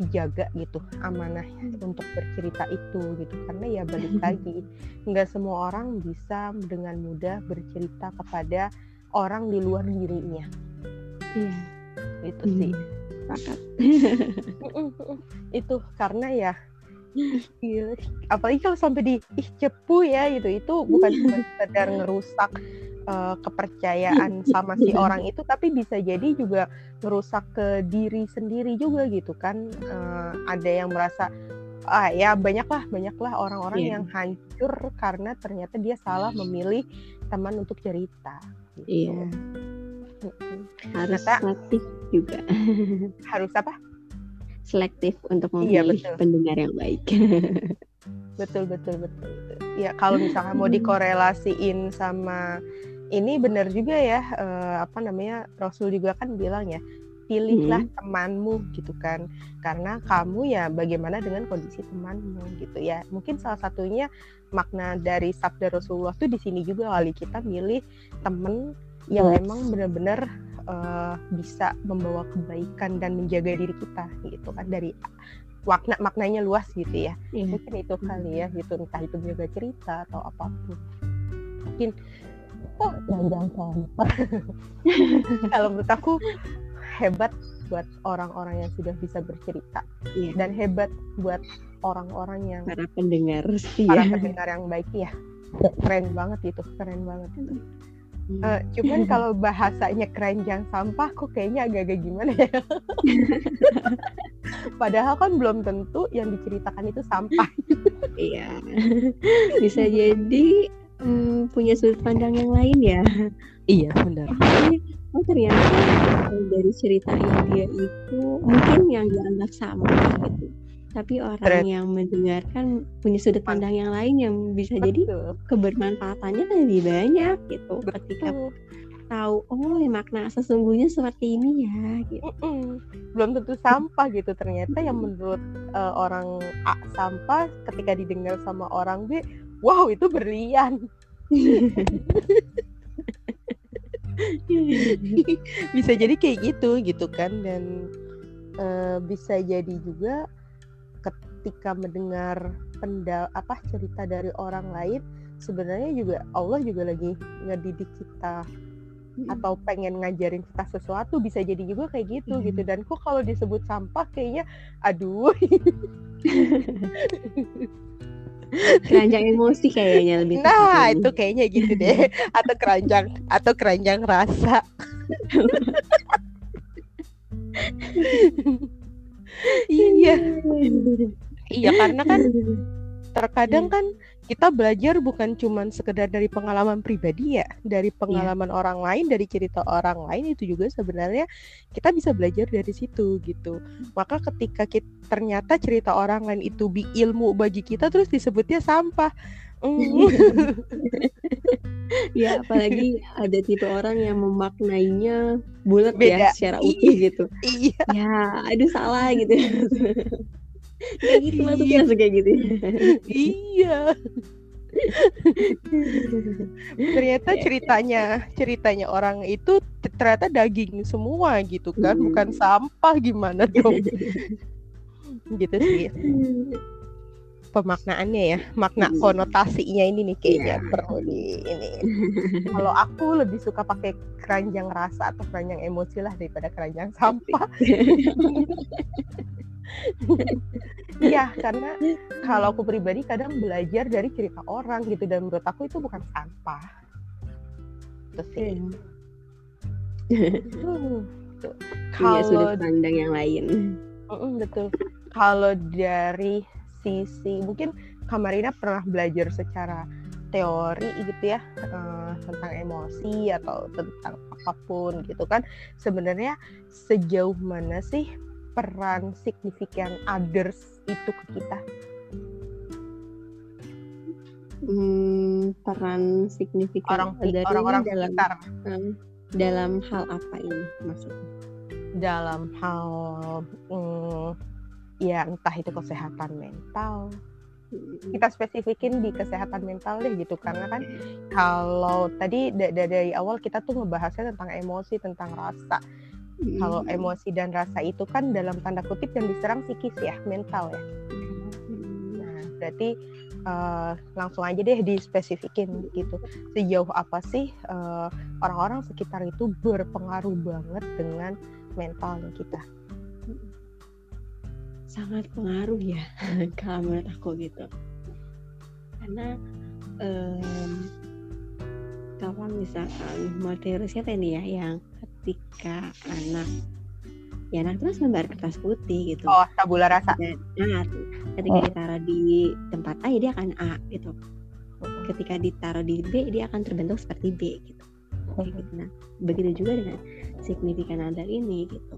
dijaga gitu amanah untuk bercerita itu gitu. Karena ya balik lagi nggak semua orang bisa dengan mudah bercerita kepada orang di luar dirinya. Iya. Itu hmm. sih. Itu karena ya gila. apalagi kalau sampai di ih cepu ya gitu itu bukan cuma sekedar ngerusak uh, kepercayaan sama si orang itu tapi bisa jadi juga ngerusak ke diri sendiri juga gitu kan uh, ada yang merasa ah ya banyaklah banyaklah orang-orang yeah. yang hancur karena ternyata dia salah memilih teman untuk cerita. Iya. Harus Ternyata, selektif juga. harus apa? Selektif untuk iya, memilih iya, pendengar yang baik. betul betul betul. Ya kalau misalnya mau dikorelasiin sama ini benar juga ya uh, apa namanya Rasul juga kan bilang ya pilihlah hmm. temanmu gitu kan. Karena kamu ya bagaimana dengan kondisi temanmu gitu ya. Mungkin salah satunya makna dari sabda Rasulullah tuh di sini juga kali. Kita milih temen yang yes. emang benar-benar uh, bisa membawa kebaikan dan menjaga diri kita gitu kan. Dari makna maknanya luas gitu ya. Yeah. mungkin itu kali ya gitu. Entah itu menjaga cerita atau apa pun. Mungkin oh jangan sampah kalau menurut aku hebat buat orang-orang yang sudah bisa bercerita. Yeah. dan hebat buat orang-orang yang para pendengar sih para ya. pendengar yang baik ya keren banget itu keren banget itu. Hmm. uh, cuman kalau bahasanya keranjang sampah kok kayaknya agak-agak gimana ya? Padahal kan belum tentu yang diceritakan itu sampah. Iya. Bisa jadi um, punya sudut pandang yang lain ya. Iya benar oh ternyata dari ceritanya dia itu mungkin yang dianggap sama gitu tapi orang Keren. yang mendengarkan punya sudut pandang yang lain yang bisa Betul. jadi kebermanfaatannya lebih banyak gitu Betul. ketika tahu oh makna sesungguhnya seperti ini ya gitu. Mm -mm. belum tentu sampah gitu ternyata yang menurut uh, orang A sampah ketika didengar sama orang B wow itu berlian bisa jadi kayak gitu gitu kan. Dan uh, bisa jadi juga ketika mendengar penda apa cerita dari orang lain sebenarnya juga Allah juga lagi ngedidik kita atau pengen ngajarin kita sesuatu bisa jadi juga kayak gitu gitu. Dan kok kalau disebut sampah kayaknya aduh keranjang emosi kayaknya lebih nah itu kayaknya gitu deh. Atau keranjang atau keranjang rasa. Iya. Iya karena kan terkadang kan kita belajar bukan cuma sekedar dari pengalaman pribadi ya, dari pengalaman yeah. orang lain, dari cerita orang lain itu juga sebenarnya kita bisa belajar dari situ gitu. Maka ketika kita, ternyata cerita orang lain itu bi ilmu bagi kita terus disebutnya sampah. Mm. ya apalagi ada tipe orang yang memaknainya bulat ya secara utuh gitu. Iya. Ya, aduh salah gitu. gitu maksudnya iya. kayak gitu. Iya. Ternyata ceritanya ceritanya orang itu ternyata daging semua gitu kan bukan sampah gimana dong? Gitu sih. Pemaknaannya ya makna konotasinya ini nih kayaknya yeah. perlu di ini. Kalau aku lebih suka pakai keranjang rasa atau keranjang emosi lah daripada keranjang sampah Iya, karena kalau aku pribadi kadang belajar dari cerita orang gitu dan menurut aku itu bukan sampah. Terus sih. Hmm. Kalau sudut pandang yang lain. Betul. Kalau dari sisi mungkin Kamarina pernah belajar secara teori gitu ya uh, tentang emosi atau tentang apa pun gitu kan sebenarnya sejauh mana sih peran signifikan others itu ke kita? Hmm, peran signifikan orang orang-orang dalam sekitar. Hmm, dalam hal apa ini maksudnya? Dalam hal hmm, ya entah itu kesehatan mental. Hmm. Kita spesifikin di kesehatan mental deh gitu karena kan kalau tadi dari awal kita tuh ngebahasnya tentang emosi, tentang rasa kalau emosi dan rasa itu kan dalam tanda kutip yang diserang psikis ya, mental ya. Nah, berarti uh, langsung aja deh dispesifikin gitu. Sejauh apa sih eh, orang-orang sekitar itu berpengaruh banget dengan mentalnya kita? Sangat pengaruh ya, kalau menurut aku gitu. Karena um, kalau misalkan materi siapa ini ya yang ketika anak ya anak itu lembar kertas putih gitu. Oh tabula rasa. Nah ketika oh. ditaruh di tempat A ya dia akan A gitu. Ketika ditaruh di B dia akan terbentuk seperti B gitu. Gitu. Nah begitu juga dengan signifikan ada ini gitu.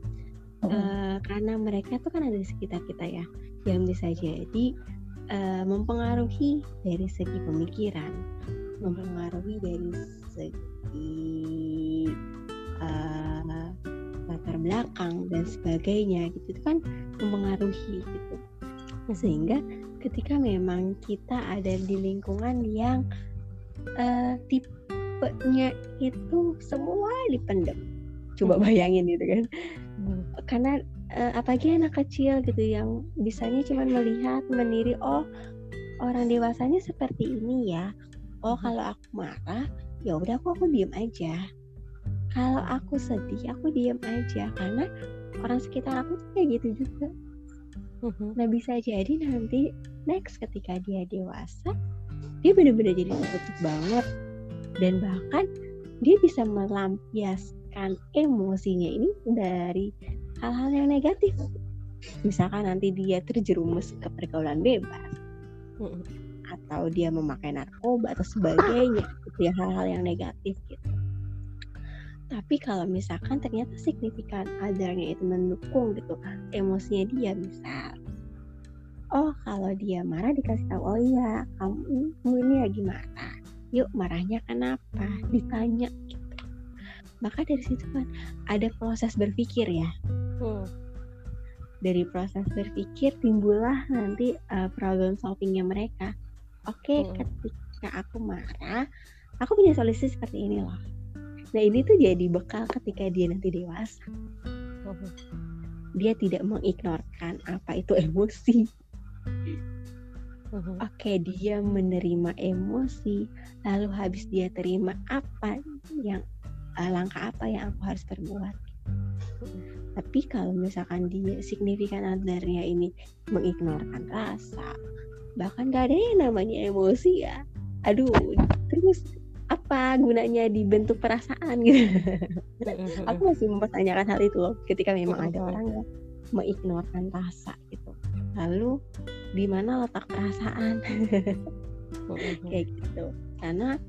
Uh, karena mereka tuh kan ada di sekitar kita ya. Yang bisa jadi uh, mempengaruhi dari segi pemikiran. Mempengaruhi dari segi uh, latar belakang dan sebagainya gitu itu kan mempengaruhi gitu sehingga ketika memang kita ada di lingkungan yang uh, tipenya itu semua dipendem coba hmm. bayangin gitu kan hmm. karena uh, apalagi anak kecil gitu yang bisanya cuma melihat meniri oh orang dewasanya seperti ini ya oh hmm. kalau aku marah ya udah aku aku diem aja kalau aku sedih aku diam aja. Karena orang sekitar aku tuh kayak gitu juga. Mhm. nah bisa jadi nanti next ketika dia dewasa dia benar-benar jadi tertutup banget. Dan bahkan dia bisa melampiaskan emosinya ini dari hal-hal yang negatif. Misalkan nanti dia terjerumus ke pergaulan bebas mhm. atau dia memakai narkoba atau sebagainya. Gitu ya hal-hal yang negatif gitu tapi kalau misalkan ternyata signifikan adarnya itu mendukung gitu emosinya dia misal oh kalau dia marah dikasih tahu oh iya kamu, kamu ini lagi marah. Yuk marahnya kenapa? Ditanya gitu. Maka dari situ kan ada proses berpikir ya. Hmm. dari proses berpikir timbullah nanti uh, problem solvingnya mereka. Oke okay, hmm. ketika aku marah aku punya solusi seperti ini loh Nah ini tuh jadi bekal ketika dia nanti dewasa. Dia tidak mengignorkan apa itu emosi. oke okay, dia menerima emosi lalu habis dia terima apa yang uh, langkah apa yang aku harus perbuat tapi kalau misalkan dia signifikan othernya ini mengignorkan rasa bahkan gak ada yang namanya emosi ya aduh terus apa gunanya dibentuk perasaan gitu. Aku masih mempertanyakan hal itu loh ketika memang ada orang yang mengignorkan rasa gitu. Lalu di mana letak perasaan? Kayak gitu. Karena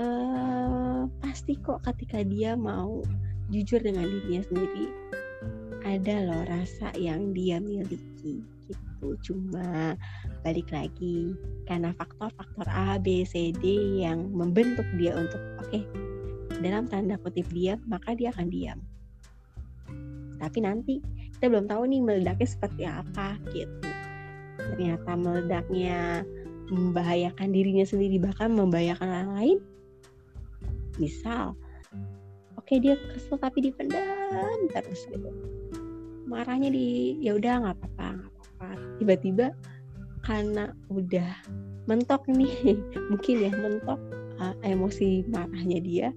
uh, pasti kok ketika dia mau jujur dengan dirinya sendiri ada loh rasa yang dia miliki gitu. Cuma balik lagi karena faktor-faktor A B C D yang membentuk dia untuk oke okay, dalam tanda kutip diam maka dia akan diam. Tapi nanti kita belum tahu nih meledaknya seperti apa gitu. Ternyata meledaknya membahayakan dirinya sendiri bahkan membahayakan orang lain misal oke okay, dia kesel tapi dipendam terus gitu. Marahnya di ya udah nggak apa-apa nggak apa-apa tiba-tiba karena udah mentok nih mungkin ya mentok uh, emosi marahnya dia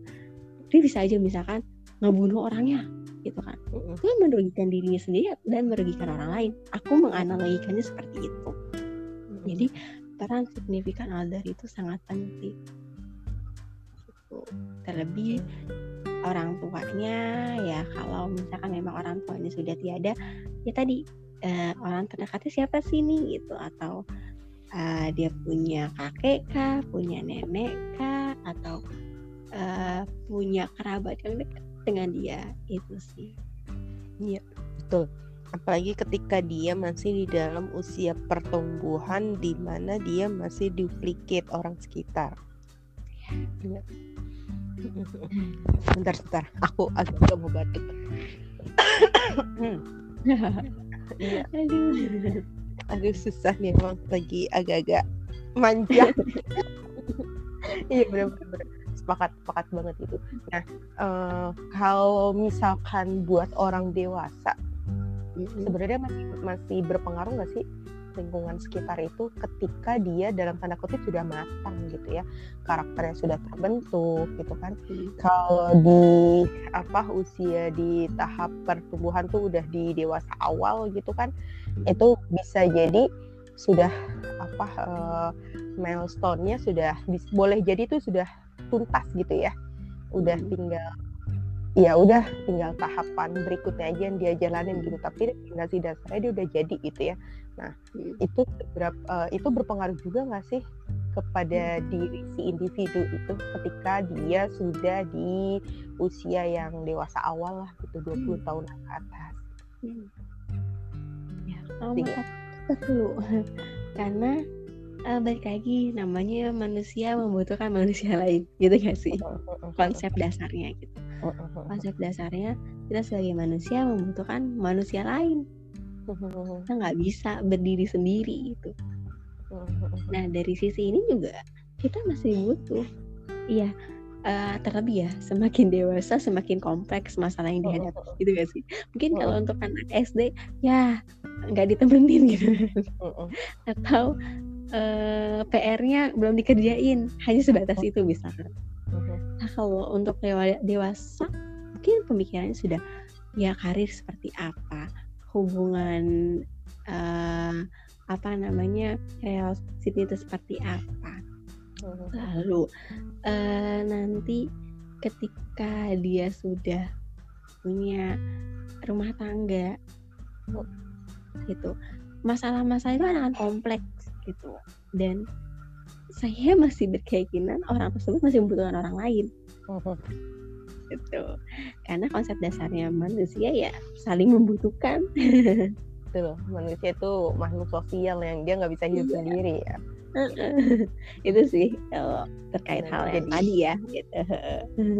dia bisa aja misalkan ngebunuh orangnya gitu kan. Itu kan merugikan dirinya sendiri dan merugikan orang lain. Aku menganalogikannya seperti itu. Jadi peran signifikan alder itu sangat penting. Gitu. terlebih orang tuanya ya kalau misalkan memang orang tuanya sudah tiada ya tadi uh, orang terdekatnya siapa sih nih gitu atau uh, dia punya kakek kah punya nenek kah atau uh, punya kerabat yang dekat dengan dia itu sih iya betul apalagi ketika dia masih di dalam usia pertumbuhan di mana dia masih duplicate orang sekitar ya. Bentar, bentar. Aku agak mau batuk. Iya. Aduh. Aduh susah nih emang lagi agak-agak manja. iya benar-benar sepakat sepakat banget itu. Nah uh, kalau misalkan buat orang dewasa, sebenarnya masih masih berpengaruh nggak sih lingkungan sekitar itu ketika dia dalam tanda kutip sudah matang gitu ya karakternya sudah terbentuk gitu kan hmm. kalau di apa usia di tahap pertumbuhan tuh udah di dewasa awal gitu kan hmm. itu bisa jadi sudah apa uh, milestone-nya sudah boleh jadi itu sudah tuntas gitu ya udah hmm. tinggal ya udah tinggal tahapan berikutnya aja yang dia jalanin gitu tapi si dasarnya dia udah jadi gitu ya nah hmm. itu berapa uh, itu berpengaruh juga nggak sih kepada diri si individu itu ketika dia sudah di usia yang dewasa awal lah gitu 20 hmm. tahun ke atas? Hmm. ya dulu karena uh, balik lagi namanya manusia membutuhkan manusia lain gitu gak sih? Konsep dasarnya gitu. Konsep dasarnya kita sebagai manusia membutuhkan manusia lain kita nggak bisa berdiri sendiri itu nah dari sisi ini juga kita masih butuh iya uh, terlebih ya. Semakin dewasa semakin kompleks masalah yang dihadapi gitu gak sih? Mungkin kalau untuk anak SD ya nggak ditemenin gitu. Atau uh, eh, PR-nya belum dikerjain hanya sebatas itu misalkan Nah kalau untuk dewasa mungkin pemikirannya sudah ya karir seperti apa, hubungan uh, apa namanya relationship itu seperti apa. Hmm. Lalu uh, nanti ketika dia sudah punya rumah tangga gitu masalah-masalah itu akan kompleks gitu dan saya masih berkeyakinan orang tersebut masih membutuhkan orang lain gitu karena konsep dasarnya manusia ya saling membutuhkan betul manusia itu makhluk sosial yang dia nggak bisa hidup iya. sendiri ya itu sih kalau terkait nah, hal yang jadi, tadi ya gitu.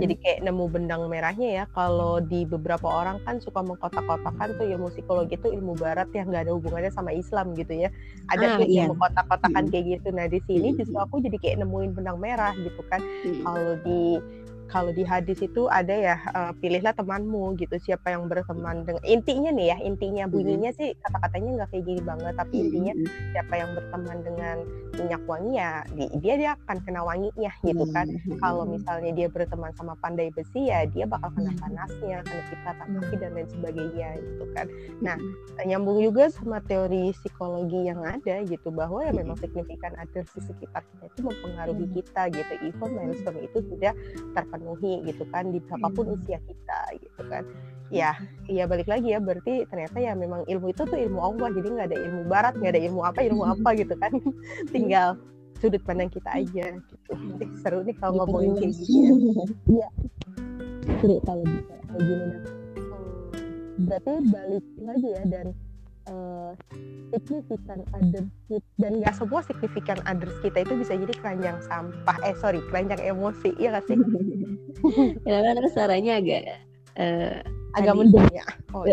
jadi kayak nemu benang merahnya ya kalau di beberapa orang kan suka mengkotak-kotakan tuh ilmu psikologi itu ilmu barat yang nggak ada hubungannya sama Islam gitu ya ada ah, tuh iya. mengkotak-kotakan hmm. kayak gitu nah di sini justru aku jadi kayak nemuin benang merah gitu kan hmm. kalau di kalau di hadis itu ada ya uh, pilihlah temanmu gitu siapa yang berteman dengan intinya nih ya intinya bunyinya sih kata-katanya nggak kayak gini banget tapi intinya siapa yang berteman dengan minyak wangi ya dia dia akan kena wanginya gitu kan. Kalau misalnya dia berteman sama pandai besi ya dia bakal kena panasnya kena kita kaki dan lain sebagainya gitu kan. Nah nyambung juga sama teori psikologi yang ada gitu bahwa ya memang signifikan ada di sekitar kita itu mempengaruhi kita gitu even milestone itu sudah terpenuhi gitu kan di berapapun usia kita gitu kan. Ya ya balik lagi ya berarti ternyata ya memang ilmu itu tuh ilmu Allah jadi nggak ada ilmu barat nggak ada ilmu apa ilmu apa gitu kan. Tinggal sudut pandang kita aja gitu. Eh, seru nih kalau ngomongin kayak gitu ya iya. Kalau bisa kayak gini. Nah berarti balik lagi ya dan uh, signifikan others dan nggak semua signifikan others kita itu bisa jadi keranjang sampah. Eh sorry keranjang emosi ya nggak sih? Karena suaranya agak uh, agak mendung ya? Oh,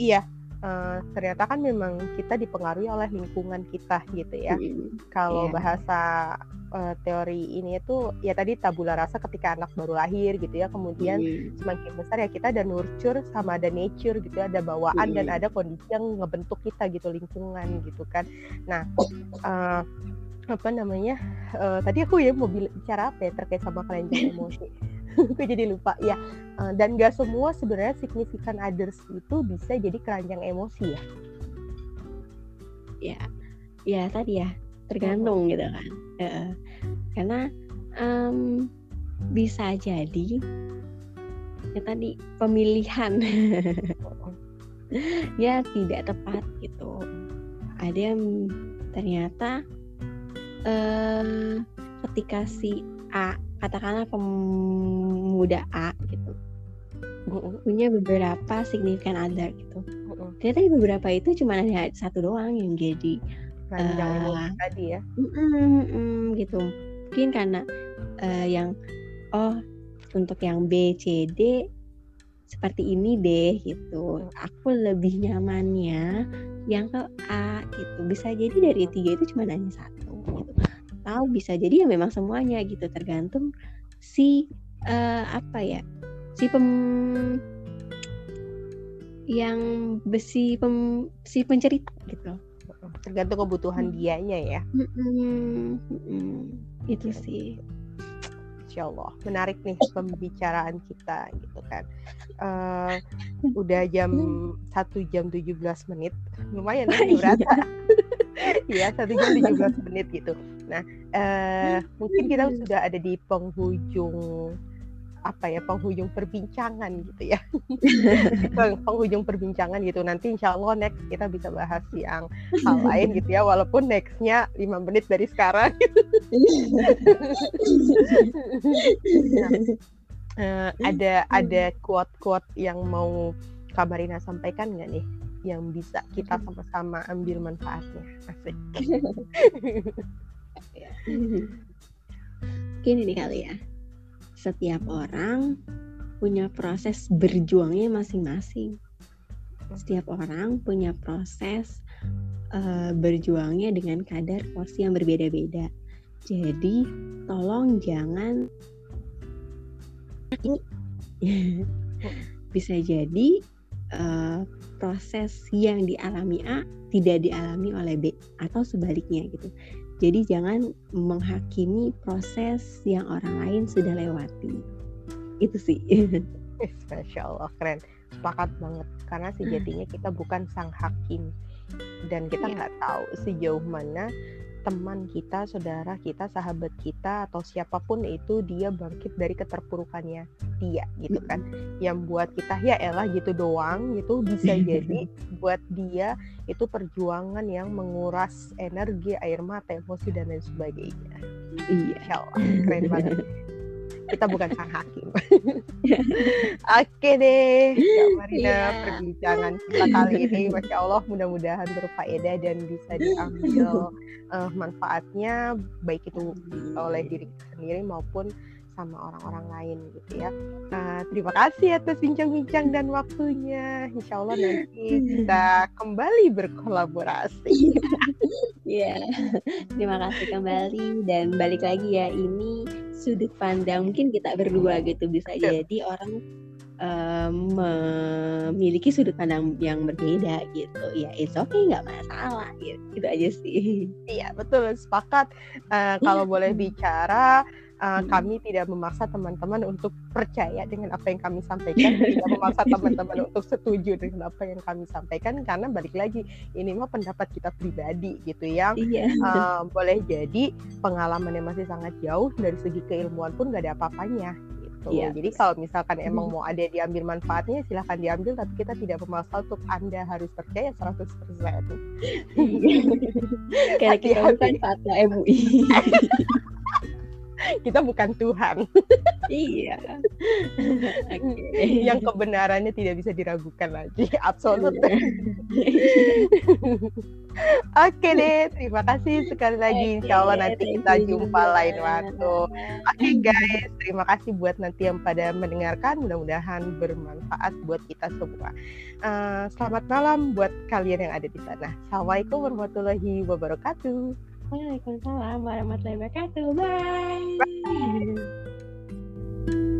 iya uh, ternyata kan memang kita dipengaruhi oleh lingkungan kita gitu ya. Hmm. Kalau yeah. bahasa uh, teori ini itu ya tadi tabula rasa ketika anak baru lahir gitu ya, kemudian hmm. semakin besar ya kita ada nurture sama ada nature gitu ya, ada bawaan hmm. dan ada kondisi yang ngebentuk kita gitu lingkungan gitu kan. Nah, uh, apa namanya? Uh, tadi aku ya mau bicara apa ya terkait sama kelenjar emosi. gue jadi lupa ya. Uh, dan gak semua sebenarnya signifikan others itu bisa jadi keranjang emosi ya. Ya ya tadi ya tergantung gitu kan. Uh, karena um, bisa jadi ya tadi pemilihan. Ya tidak tepat gitu. Ada yang ternyata uh, ketika si A katakanlah pemuda A gitu. Punya beberapa signifikan other gitu. Ternyata beberapa itu cuma hanya satu doang yang jadi uh, tadi ya. Mm, mm, mm, gitu. Mungkin karena uh, yang oh untuk yang B C D seperti ini deh gitu. Aku lebih nyamannya yang ke A gitu. Bisa jadi dari tiga itu cuma hanya satu atau bisa jadi ya memang semuanya gitu tergantung si uh, apa ya si pem yang besi pem si pencerita gitu. Tergantung kebutuhan hmm. dianya ya. Hmm, hmm, itu sih. Insya Allah menarik nih pembicaraan kita gitu kan. Uh, udah jam satu jam 17 menit. Lumayan nih berasa. Ya satu jam 17 menit gitu nah uh, mungkin kita sudah ada di penghujung apa ya penghujung perbincangan gitu ya. Penghujung perbincangan gitu. Nanti insya Allah next kita bisa bahas yang hal lain gitu ya walaupun nextnya lima menit dari sekarang. Nah, uh, ada ada quote quote yang mau Kamarina sampaikan nggak nih yang bisa kita sama-sama ambil manfaatnya? Asik gini nih kali ya. Setiap orang punya proses berjuangnya masing-masing. Setiap orang punya proses uh, berjuangnya dengan kadar porsi yang berbeda-beda. Jadi tolong jangan bisa jadi uh, proses yang dialami A tidak dialami oleh B atau sebaliknya gitu. Jadi jangan menghakimi proses yang orang lain sudah lewati. Itu sih. Masya Allah keren. Sepakat banget karena sejatinya kita bukan sang hakim dan kita iya. nggak yeah. tahu sejauh mana teman kita, saudara kita, sahabat kita atau siapa pun itu dia bangkit dari keterpurukannya dia gitu kan. Yang buat kita ya elah gitu doang gitu bisa jadi buat dia itu perjuangan yang menguras energi, air mata, emosi dan lain sebagainya. Iya, keren banget. kita bukan sang hakim. Oke deh, Kak Marina, yeah. perbincangan kita kali ini, masya Allah, mudah-mudahan berfaedah dan bisa diambil uh, manfaatnya, baik itu oleh diri sendiri maupun sama orang-orang lain gitu ya. Uh, terima kasih atas bincang-bincang dan waktunya. Insya Allah nanti kita kembali berkolaborasi. Iya, yeah. terima kasih kembali dan balik lagi ya. Ini sudut pandang mungkin kita berdua gitu bisa jadi orang um, memiliki sudut pandang yang berbeda gitu. Ya it's okay nggak masalah gitu. Itu aja sih. Iya betul. Sepakat. Uh, kalau boleh bicara uh, kami tidak memaksa teman-teman untuk percaya dengan apa yang kami sampaikan, tidak memaksa teman-teman untuk setuju dengan apa yang kami sampaikan karena balik lagi ini mah pendapat kita pribadi gitu yang iya. uh, boleh jadi pengalaman yang masih sangat jauh dari segi keilmuan pun gak ada apa-apanya gitu. Iya. Jadi kalau misalkan emang mau ada diambil manfaatnya silahkan diambil tapi kita tidak memaksa untuk Anda harus percaya 100%. Karena kita bukan fatwa MUI. Kita bukan Tuhan. iya. okay. Yang kebenarannya tidak bisa diragukan lagi, absolut. Iya. Oke deh, terima kasih sekali lagi. Okay, Insya Allah nanti kita jumpa lain waktu. Oke okay, guys, terima kasih buat nanti yang pada mendengarkan. Mudah-mudahan bermanfaat buat kita semua. Uh, selamat malam buat kalian yang ada di sana. Assalamualaikum warahmatullahi wabarakatuh. Waalaikumsalam warahmatullahi wabarakatuh. Bye. Bye.